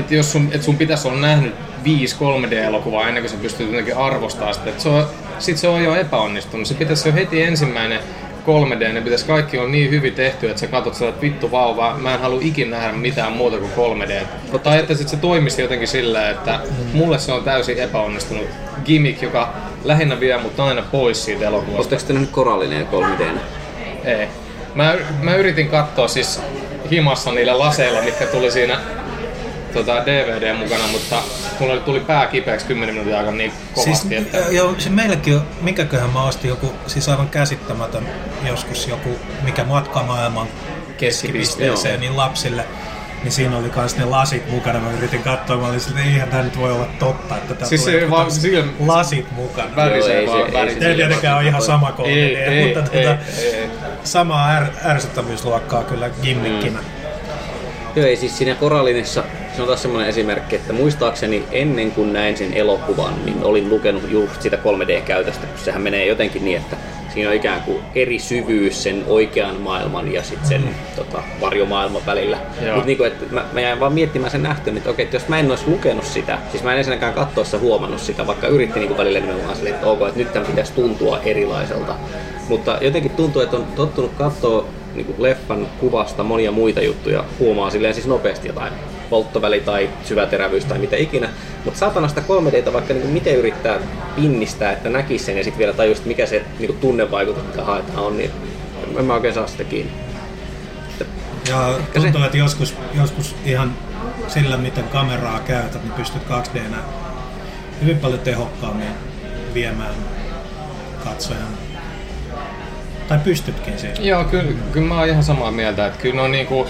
että jos sun, et sun pitäisi olla nähnyt viisi 3D-elokuvaa ennen kuin sä pystyt jotenkin arvostamaan sitä, että se on, sit se on jo epäonnistunut. Se pitäisi jo heti ensimmäinen 3D, ne pitäisi kaikki olla niin hyvin tehty, että sä katsot sitä, että vittu vauva, mä en halua ikinä nähdä mitään muuta kuin 3D. Tai että sit se toimisi jotenkin sillä, että mulle se on täysin epäonnistunut gimmick, joka lähinnä vie mut aina pois siitä elokuvasta. Oletteko te nähnyt korallinen 3Dn? Ei. Mä, mä yritin katsoa siis himassa niillä laseilla, mitkä tuli siinä tota, DVD mukana, mutta mulla tuli pää kipeäksi 10 minuutin aikana niin kovasti, Siis, että... joo, se meillekin on, mikäköhän mä ostin joku, siis aivan käsittämätön joskus joku, mikä matkamaailman keskipisteeseen, Joo. niin lapsille. niin siinä oli myös ne lasit mukana. Mä yritin katsoa, mä olin silleen, että eihän tämä nyt voi olla totta, että tää Siis tulee se vaan silm- lasit mukana. Värisee ei se- vaan ei värisee. se- Ei tietenkään ole ihan sama Ei, ei, mutta ei, tuota, ei, ei. samaa är, ärsyttävyysluokkaa kyllä gimmickinä. Joo, ei siis siinä Korallinissa, se on taas semmoinen esimerkki, että muistaakseni ennen kuin näin sen elokuvan, niin olin lukenut just sitä 3D-käytöstä, kun sehän menee jotenkin niin, että siinä on ikään kuin eri syvyys sen oikean maailman ja sitten sen mm. tota, varjomaailman välillä. Mutta niinku, että mä, mä jäin vaan miettimään sen nähtyä, että okei, että jos mä en olisi lukenut sitä, siis mä en ensinnäkään kattoessa huomannut sitä, vaikka yritti niinku välillä nimenomaan silleen, että ok, että nyt tämän pitäisi tuntua erilaiselta. Mutta jotenkin tuntuu, että on tottunut katsoa niin kuin leffan kuvasta monia muita juttuja, huomaa silleen siis nopeasti jotain polttoväli tai syväterävyys tai mitä ikinä. Mutta saatana sitä 3Dtä vaikka niin kuin miten yrittää pinnistää, että näkisi sen ja sitten vielä tajus, mikä se niin kuin tunnevaikutus, mitä haetaan on, niin en mä oikein saa sitä kiinni. Ja tuntuu, että joskus, joskus ihan sillä, miten kameraa käytät, niin pystyt 2 d hyvin paljon tehokkaammin viemään katsojan. Tai pystytkin siihen. Joo, kyllä, kyllä mä oon ihan samaa mieltä, että kyllä on niinku,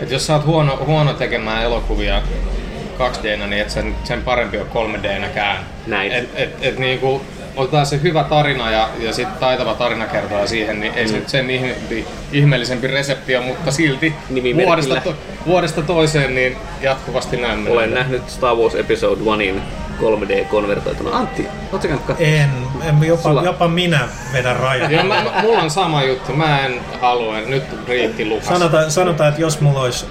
että jos sä oot huono, huono tekemään elokuvia 2 d niin et sen, sen parempi on 3 d näkään. Näin. Et, et, et niinku, otetaan se hyvä tarina ja, ja sitten taitava tarinakertoja siihen, niin ei Mm. se nyt sen ihmeellisempi, ihmeellisempi resepti ole, mutta silti vuodesta, to, vuodesta toiseen niin jatkuvasti näin menee. Olen nähnyt Star Wars Episode 1 3D-konvertoituna. Antti, ootko käynyt? En, en jopa, Sulla- jopa minä vedän rajan. Joo, mä, mä, mulla on sama juttu, mä en halua, nyt riitti Lukas. Sanotaan, sanotaan, että jos mulla olisi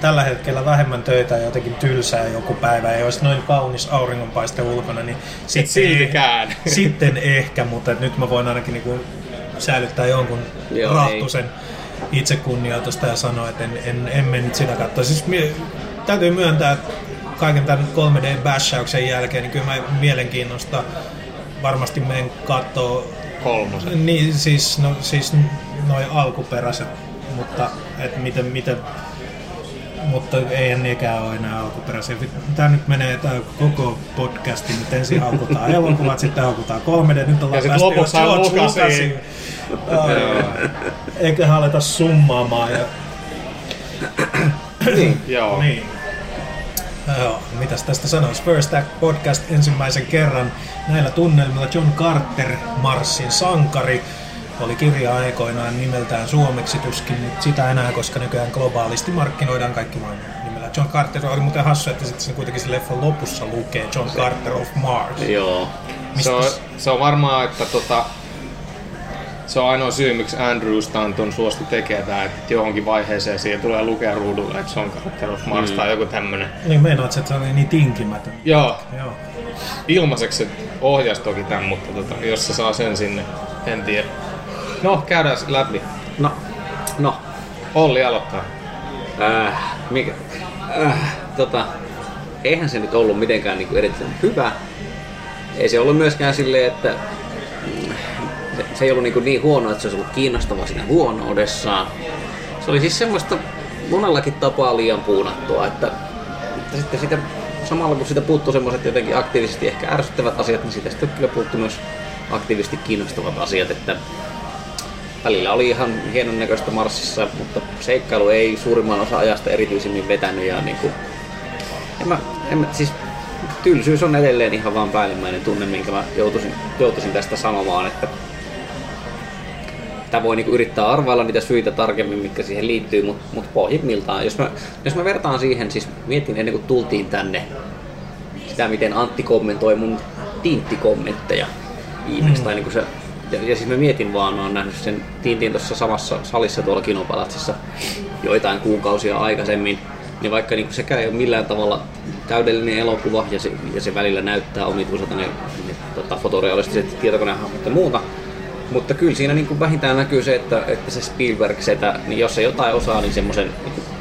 tällä hetkellä vähemmän töitä ja jotenkin tylsää joku päivä ja olisi noin kaunis auringonpaiste ulkona, niin sitten, siltikään. sitten ehkä, mutta et nyt mä voin ainakin niinku säilyttää jonkun Joo, rahtusen itsekunnioitusta ja sanoa, että en, en, en mennyt sitä katsoa. Siis mie, täytyy myöntää, että kaiken tämän 3D-bashauksen jälkeen, niin kyllä mä mielenkiinnosta varmasti menen katsoa Kolmosen. niin, siis, no, siis noin alkuperäiset, mutta et miten, miten, mutta ei nekään ole enää alkuperäisiä. Tämä nyt menee tää koko podcasti, nyt ensin haukutaan elokuvat, sitten haukutaan 3D, nyt ollaan päästy jo George Lucasiin. Eiköhän aleta summaamaan. Ja, Joo. niin. Joo, mitäs tästä sanoisi? First Act Podcast ensimmäisen kerran näillä tunnelmilla John Carter, Marsin sankari, oli kirja aikoinaan nimeltään suomeksi, tuskin nyt sitä enää, koska nykyään globaalisti markkinoidaan kaikki vain nimellä John Carter. Oli muuten hassu, että sitten sen kuitenkin se leffan lopussa lukee John Carter of Mars. Joo. Mistä Se on, se on varmaan, että tota, se on ainoa syy, miksi Andrew Stanton suostui tekemään tämä, että johonkin vaiheeseen siihen tulee lukea ruudulle, että se on Character of Mars Mm. tai joku tämmönen. Niin meinaat, että se oli niin tinkimätön. Joo, Joo. ilmaiseksi se ohjasi toki tämän, mutta tota, jos se saa sen sinne, en tiedä. No, käydään läpi. No, no. Olli aloittaa. Äh, mikä, äh, tota, eihän se nyt ollut mitenkään niinku erityisen hyvä. Ei se ollut myöskään silleen, että mm, se, se ei ollut niinku niin huono, että se olisi ollut kiinnostava siinä huonoudessaan. Se oli siis semmoista monellakin tapaa liian puunattua, että, että sitten sitä, samalla kun siitä puuttuu semmoiset jotenkin aktiivisesti ehkä ärsyttävät asiat, niin siitä sitten kyllä puuttuu myös aktiivisesti kiinnostavat asiat, että välillä oli ihan hienon näköistä Marsissa, mutta seikkailu ei suurimman osa ajasta erityisemmin vetänyt ja niin kuin, en mä, en mä, siis tylsyys on edelleen ihan vaan päällimmäinen tunne, minkä mä joutuisin, joutuisin tästä sanomaan, että Tämä voi niinku yrittää arvailla niitä syitä tarkemmin, mitkä siihen liittyy, mutta mut pohjimmiltaan, jos mä, jos mä vertaan siihen, siis mietin ennen kuin tultiin tänne, sitä miten Antti kommentoi mun Tintti-kommentteja viimeksi, mm. tai niinku se, ja, ja siis mä mietin vaan, mä oon nähnyt sen Tintin tuossa samassa salissa tuolla Kinopalatsissa joitain kuukausia aikaisemmin, niin vaikka niinku sekään ei ole millään tavalla täydellinen elokuva ja se, ja se välillä näyttää omituiselta ne, ne tota, fotorealistiset tietokonehahmot ja muuta, mutta kyllä siinä niin kuin vähintään näkyy se, että, että se Spielberg-setä, niin jos se jotain osaa, niin semmoisen niin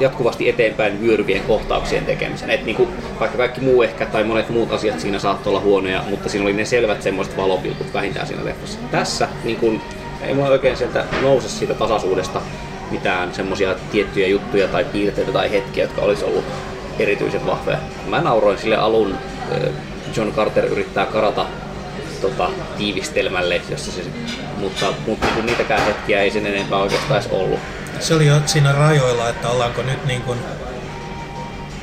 jatkuvasti eteenpäin vyöryvien kohtauksien tekemisen. Et niin kuin, vaikka kaikki muu ehkä tai monet muut asiat siinä saattoi olla huonoja, mutta siinä oli ne selvät semmoiset valopilkut vähintään siinä leffassa. Tässä niin kuin, ei mulla oikein sieltä nouse siitä tasaisuudesta mitään semmoisia tiettyjä juttuja tai piirteitä tai hetkiä, jotka olisi ollut erityisen vahvoja. Mä nauroin sille alun, John Carter yrittää karata tota, tiivistelmälle, jossa se, mutta, mutta niin niitäkään hetkiä ei sen enempää oikeastaan edes ollut. se oli jo siinä rajoilla, että ollaanko nyt niin kuin,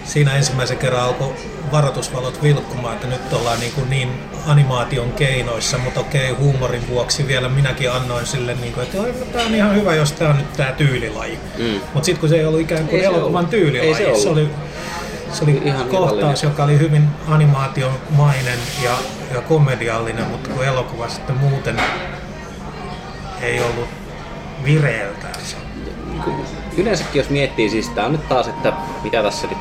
siinä ensimmäisen kerran alkoi varoitusvalot vilkkumaan, että nyt ollaan niin, kuin niin animaation keinoissa, mutta okei, huumorin vuoksi vielä minäkin annoin sille, niin kuin, että tämä on ihan hyvä, jos tämä on nyt tämä tyylilaji. Mm. Mutta sitten kun se ei ollut ikään kuin elokuvan tyylilaji, ei se, se oli se oli ihan kohtaus, joka oli hyvin animaatiomainen ja, ja komediallinen, mutta kun elokuva sitten muuten ei ollut vireeltään. Yleensäkin jos miettii, siis tää on nyt taas, että mitä tässä nyt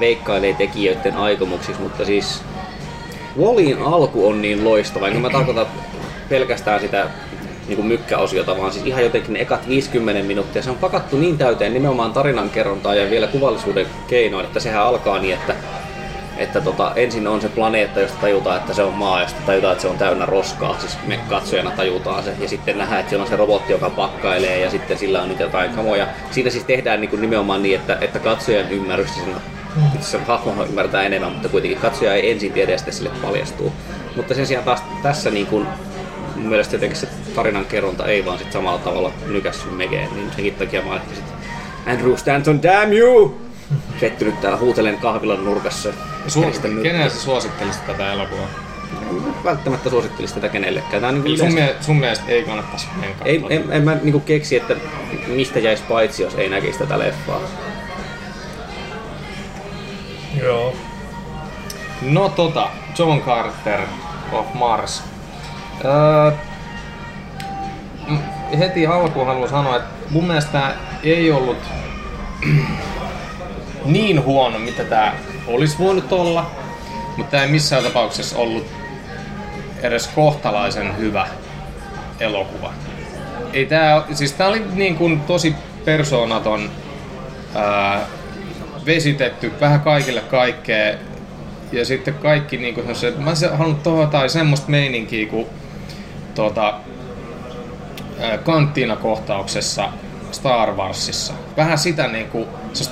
veikkailee tekijöiden aikomuksiksi, mutta siis Wallin alku on niin loistava, enkä mä tarkoitan pelkästään sitä niin kuin mykkäosiota, vaan siis ihan jotenkin ne ekat 50 minuuttia. Se on pakattu niin täyteen nimenomaan tarinankerrontaa ja vielä kuvallisuuden keinoin, että sehän alkaa niin, että että tota, ensin on se planeetta, josta tajutaan, että se on maa, josta tajutaan, että se on täynnä roskaa, siis me katsojana tajutaan se, ja sitten nähdään, että siellä on se robotti, joka pakkailee, ja sitten sillä on niitä jotain kamoja. Siinä siis tehdään niin kuin nimenomaan niin, että, että katsojan ymmärrys, siinä se hahmo ymmärtää enemmän, mutta kuitenkin katsoja ei ensin tiedä ja sitten sille paljastuu. Mutta sen sijaan taas tässä niin kuin, mun mielestä jotenkin se tarinan kerronta ei vaan sit samalla tavalla nykässy mekeen, niin senkin takia mä ehkä sit Andrew Stanton, damn you! Settynyt täällä huutelen kahvilan nurkassa. Su- kenelle sä suosittelisit tätä elokuvaa? välttämättä suosittelisi tätä kenellekään. Tämä on niin sun, mie- sun mielestä ei kannattaisi ei, en, en mä niin keksi, että mistä jäisi paitsi, jos ei näkisi tätä leffaa. Joo. No tota, John Carter of Mars. Öö, heti alkuun haluan sanoa, että mun mielestä ei ollut niin huono, mitä tämä olisi voinut olla, mutta tämä ei missään tapauksessa ollut edes kohtalaisen hyvä elokuva. Ei tää, siis tää oli niin kuin tosi persoonaton, ää, vesitetty, vähän kaikille kaikkea. Ja sitten kaikki niin kuin se, mä olisin halunnut tuohon tai semmoista meininkiä kuin tuota, kanttiina-kohtauksessa Star Warsissa. Vähän sitä niin kuin,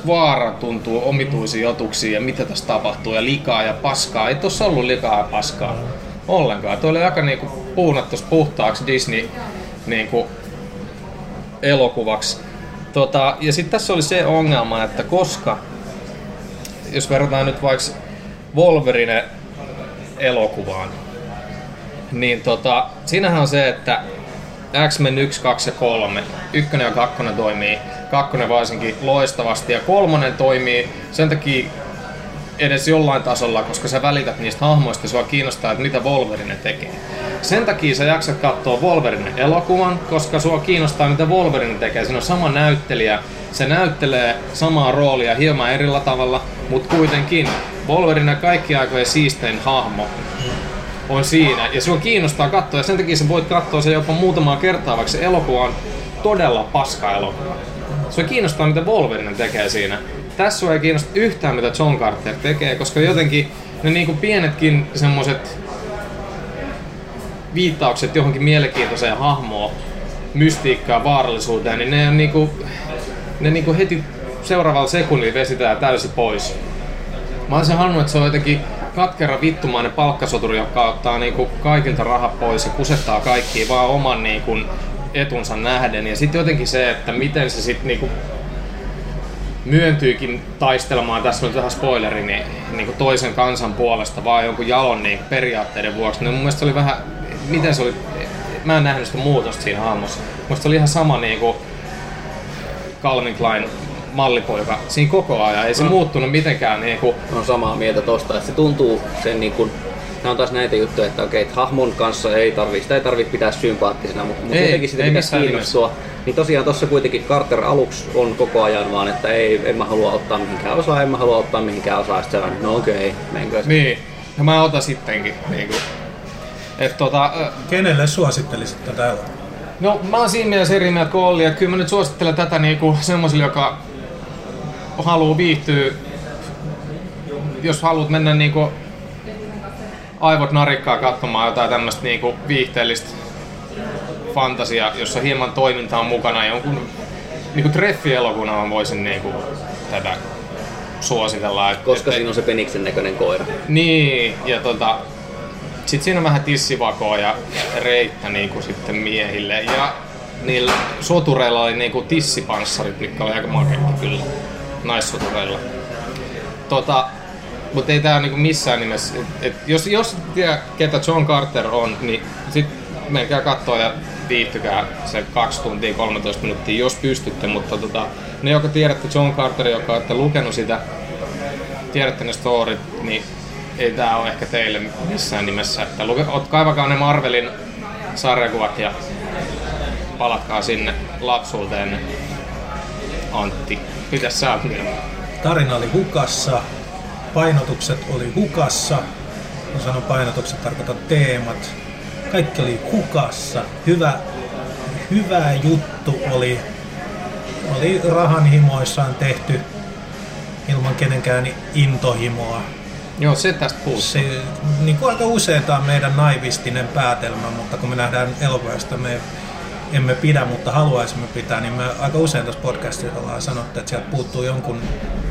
vaara tuntuu omituisia otuksia ja mitä tässä tapahtuu ja likaa ja paskaa. Ei tuossa ollut likaa ja paskaa ollenkaan. Tuo oli aika niin kuin, puunattu puhtaaksi Disney niin kuin, elokuvaksi. Tota, ja sitten tässä oli se ongelma, että koska, jos verrataan nyt vaikka Wolverine elokuvaan, niin tota, siinähän on se, että X-Men 1, 2 ja 3. Ykkönen ja kakkonen toimii. Kakkonen varsinkin loistavasti ja kolmonen toimii sen takia edes jollain tasolla, koska sä välität niistä hahmoista ja sua kiinnostaa, että mitä Wolverine tekee. Sen takia sä jaksat katsoa Wolverine elokuvan, koska sua kiinnostaa, mitä Wolverine tekee. Siinä on sama näyttelijä, se näyttelee samaa roolia hieman erillä tavalla, mutta kuitenkin Wolverine kaikki aikojen siistein hahmo on siinä. Ja sua kiinnostaa katsoa ja sen takia sä voit katsoa se jopa muutamaa kertaa, vaikka se elokuva on todella paska elokuva. Sua kiinnostaa, mitä Wolverine tekee siinä. Tässä ei kiinnosta yhtään, mitä John Carter tekee, koska jotenkin ne niinku pienetkin semmoset viittaukset johonkin mielenkiintoiseen hahmoon, mystiikkaan, vaarallisuuteen, niin ne on niinku, ne niinku heti seuraavalla sekunnilla vesitään täysin pois. Mä olisin halunnut, että se on jotenkin katkera vittumainen palkkasoturi, joka ottaa niinku kaikilta rahat pois ja kusettaa kaikkiin vaan oman niinku etunsa nähden. Ja sitten jotenkin se, että miten se sitten niinku myöntyykin taistelemaan, tässä on vähän spoileri, niin, niin toisen kansan puolesta vaan jonkun jalon niin periaatteiden vuoksi. Niin mun mielestä se oli vähän, miten se oli, mä en nähnyt sitä muutosta siinä hahmossa. Mun se oli ihan sama niin kuin Calvin Klein mallipoika siinä koko ajan. Ei se no. muuttunut mitenkään. Niin kuin... On samaa mieltä tosta, että se tuntuu sen niin kuin Nämä on taas näitä juttuja, että okei, että hahmon kanssa ei tarvi, sitä ei tarvitse pitää sympaattisena, mutta, mutta jotenkin sitä ei pitäisi kiinnostua. Nimessä. Niin tosiaan tuossa kuitenkin Carter aluksi on koko ajan vaan, että ei, en mä halua ottaa mihinkään osaa, en mä halua ottaa mihinkään osaa, sitten se on, no okei, okay, menkö Niin, ja mä otan sittenkin. Niin kuin. Et tota, äh, Kenelle suosittelisit tätä No mä oon siinä mielessä eri mieltä kuin Olli, että kyllä mä nyt suosittelen tätä niinku semmoisille, joka haluaa viihtyä, jos haluat mennä niinku aivot narikkaa katsomaan jotain tämmöistä niinku viihteellistä fantasia, jossa hieman toiminta on mukana. Jonkun niinku treffielokuvana voisin niinku tätä suositella. Et, Koska et, siinä on se peniksen näköinen koira. Niin, ja tota, sit siinä on vähän tissivakoa ja reittä niinku sitten miehille. Ja niillä sotureilla oli niinku tissipanssarit, mitkä oli aika makeita kyllä. Naissotureilla. Tota, mutta ei tää niinku missään nimessä. Et, et jos, jos tiedä, ketä John Carter on, niin sit menkää katsoa ja viihtykää se 2 tuntia 13 minuuttia, jos pystytte. Mutta tota, ne, jotka tiedätte John Carter, joka olette lukenut sitä, tiedätte ne storit, niin ei tää ole ehkä teille missään nimessä. Että luke, ot, kaivakaa ne Marvelin sarjakuvat ja palatkaa sinne lapsuuteen. Antti, mitäs sä oot mieltä? Tarina oli hukassa, painotukset oli hukassa. Kun sanon painotukset, tarkoitan teemat. Kaikki oli hukassa. Hyvä, hyvä juttu oli, oli rahanhimoissaan tehty ilman kenenkään intohimoa. Joo, se tästä puuttuu. Se, niin kuin aika usein tämä on meidän naivistinen päätelmä, mutta kun me nähdään elokuvasta, me emme pidä, mutta haluaisimme pitää, niin me aika usein tässä podcastissa ollaan sanottu, että sieltä puuttuu jonkun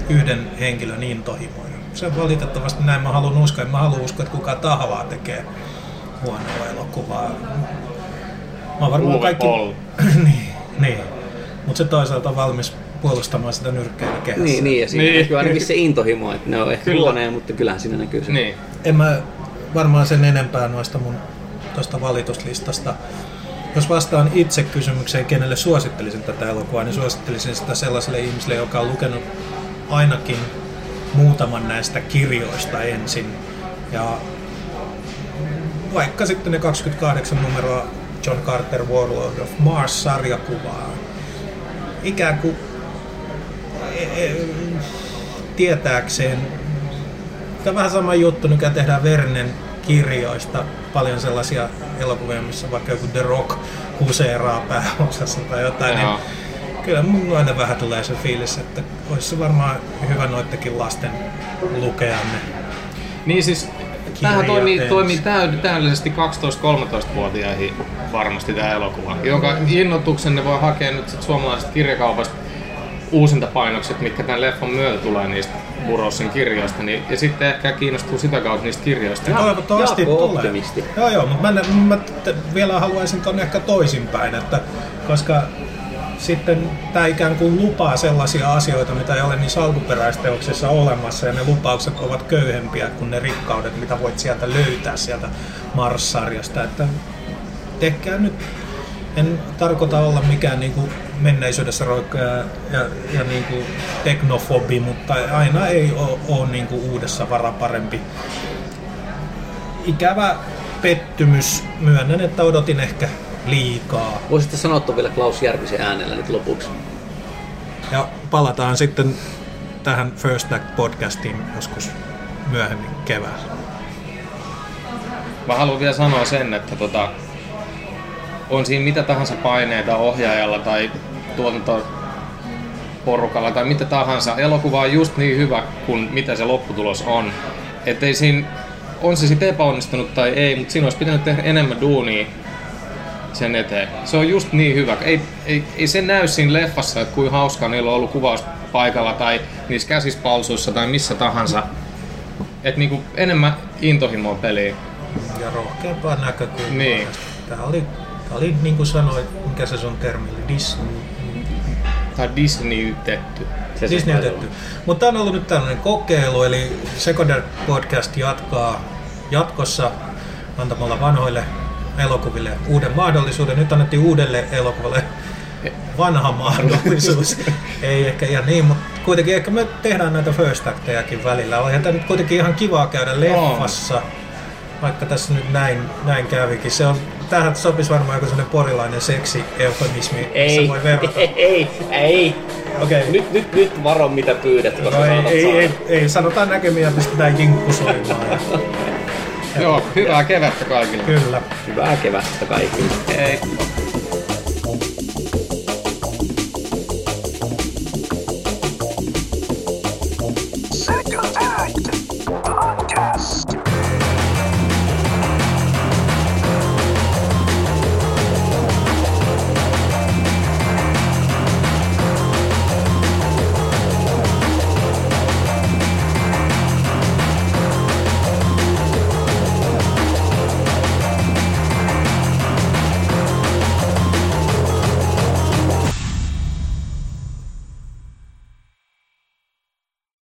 yhden henkilön intohimo. Ja Se on valitettavasti näin mä haluan uskoa. Mä haluan uskoa, että kukaan tahallaan tekee huonoa elokuvaa. Mä varmaan Uwe kaikki... Niin, niin. Mutta se toisaalta on valmis puolustamaan sitä nyrkkeilykehässä. Niin, niin, ja siinä Niin. niin. näkyy ainakin se intohimo, että ne on ehkä Kyllä. huoneja, mutta kyllähän siinä näkyy se. Niin. En mä varmaan sen enempää noista mun tuosta valituslistasta. Jos vastaan itse kysymykseen, kenelle suosittelisin tätä elokuvaa, niin suosittelisin sitä sellaiselle ihmiselle, joka on lukenut ainakin muutaman näistä kirjoista ensin. Ja vaikka sitten ne 28 numeroa John Carter Warlord of Mars-sarjakuvaa. Ikään kuin e- e- tietääkseen Tämä vähän sama juttu, mikä tehdään Vernen kirjoista. Paljon sellaisia elokuvia, missä vaikka joku The Rock huseeraa pääosassa tai jotain. Joo. Niin kyllä mun aina vähän tulee se fiilis, että olisi se varmaan hyvä noittekin lasten lukea ne. Niin siis, tämähän toimii, toimii täyd- täydellisesti 12-13-vuotiaihin varmasti tämä elokuva, jonka innotuksen ne voi hakea nyt sit suomalaisesta kirjakaupasta uusintapainokset, mitkä tämän leffan myötä tulee niistä Burroughsin kirjoista, niin, ja sitten ehkä kiinnostuu sitä kautta niistä kirjoista. Ja toivottavasti Jaakko tulee. optimisti. Joo, joo, mutta mä, mä t- vielä haluaisin ton ehkä toisinpäin, että koska sitten tämä ikään kuin lupaa sellaisia asioita, mitä ei ole niissä alkuperäisteoksissa olemassa, ja ne lupaukset ovat köyhempiä kuin ne rikkaudet, mitä voit sieltä löytää sieltä Mars-sarjasta. Että tehkää nyt, en tarkoita olla mikään niin kuin menneisyydessä roikkoja ja, ja, ja niin kuin teknofobi, mutta aina ei ole, ole niin kuin uudessa vara parempi ikävä pettymys. Myönnän, että odotin ehkä liikaa. Voisitte sanoa tuon vielä Klaus Järvisen äänellä nyt lopuksi. Ja palataan sitten tähän First Act podcastiin joskus myöhemmin keväällä. Mä haluan vielä sanoa sen, että tota, on siinä mitä tahansa paineita ohjaajalla tai tuotantoporukalla tai mitä tahansa. Elokuva on just niin hyvä kuin mitä se lopputulos on. Ettei siinä, on se sitten epäonnistunut tai ei, mutta siinä olisi pitänyt tehdä enemmän duunia sen eteen. Se on just niin hyvä. Ei, ei, ei se näy siinä leffassa, että kuinka hauskaa niillä on ollut kuvaus paikalla tai niissä käsispalsuissa tai missä tahansa. Että niinku enemmän intohimoa peliin. Ja rohkeampaa näkökulmaa. Niin. Tämä oli, oli niin kuin sanoit, mikä se sun termi oli, Disney. Tai Disneytetty. Se Disneytetty. Mutta tämä on ollut nyt tällainen kokeilu, eli Secondary Podcast jatkaa jatkossa antamalla vanhoille elokuville uuden mahdollisuuden. Nyt annettiin uudelle elokuvalle vanha mahdollisuus. Ei ehkä ihan niin, mutta kuitenkin ehkä me tehdään näitä first actejakin välillä. Onhan tämä nyt kuitenkin ihan kivaa käydä leffassa, vaikka tässä nyt näin, näin kävikin. Se on, tähän sopisi varmaan joku sellainen porilainen seksi-eufemismi, missä Ei, voi verrata. ei, ei, ei. Okei. Nyt, nyt, nyt varo mitä pyydät, koska No ei, ei, saada. ei, ei, sanotaan näkemiä ja pistetään jinkku soimaan. Ja, Joo, hyvää kevättä kaikille. kyllä. Hyvää kevättä kaikille. Hei.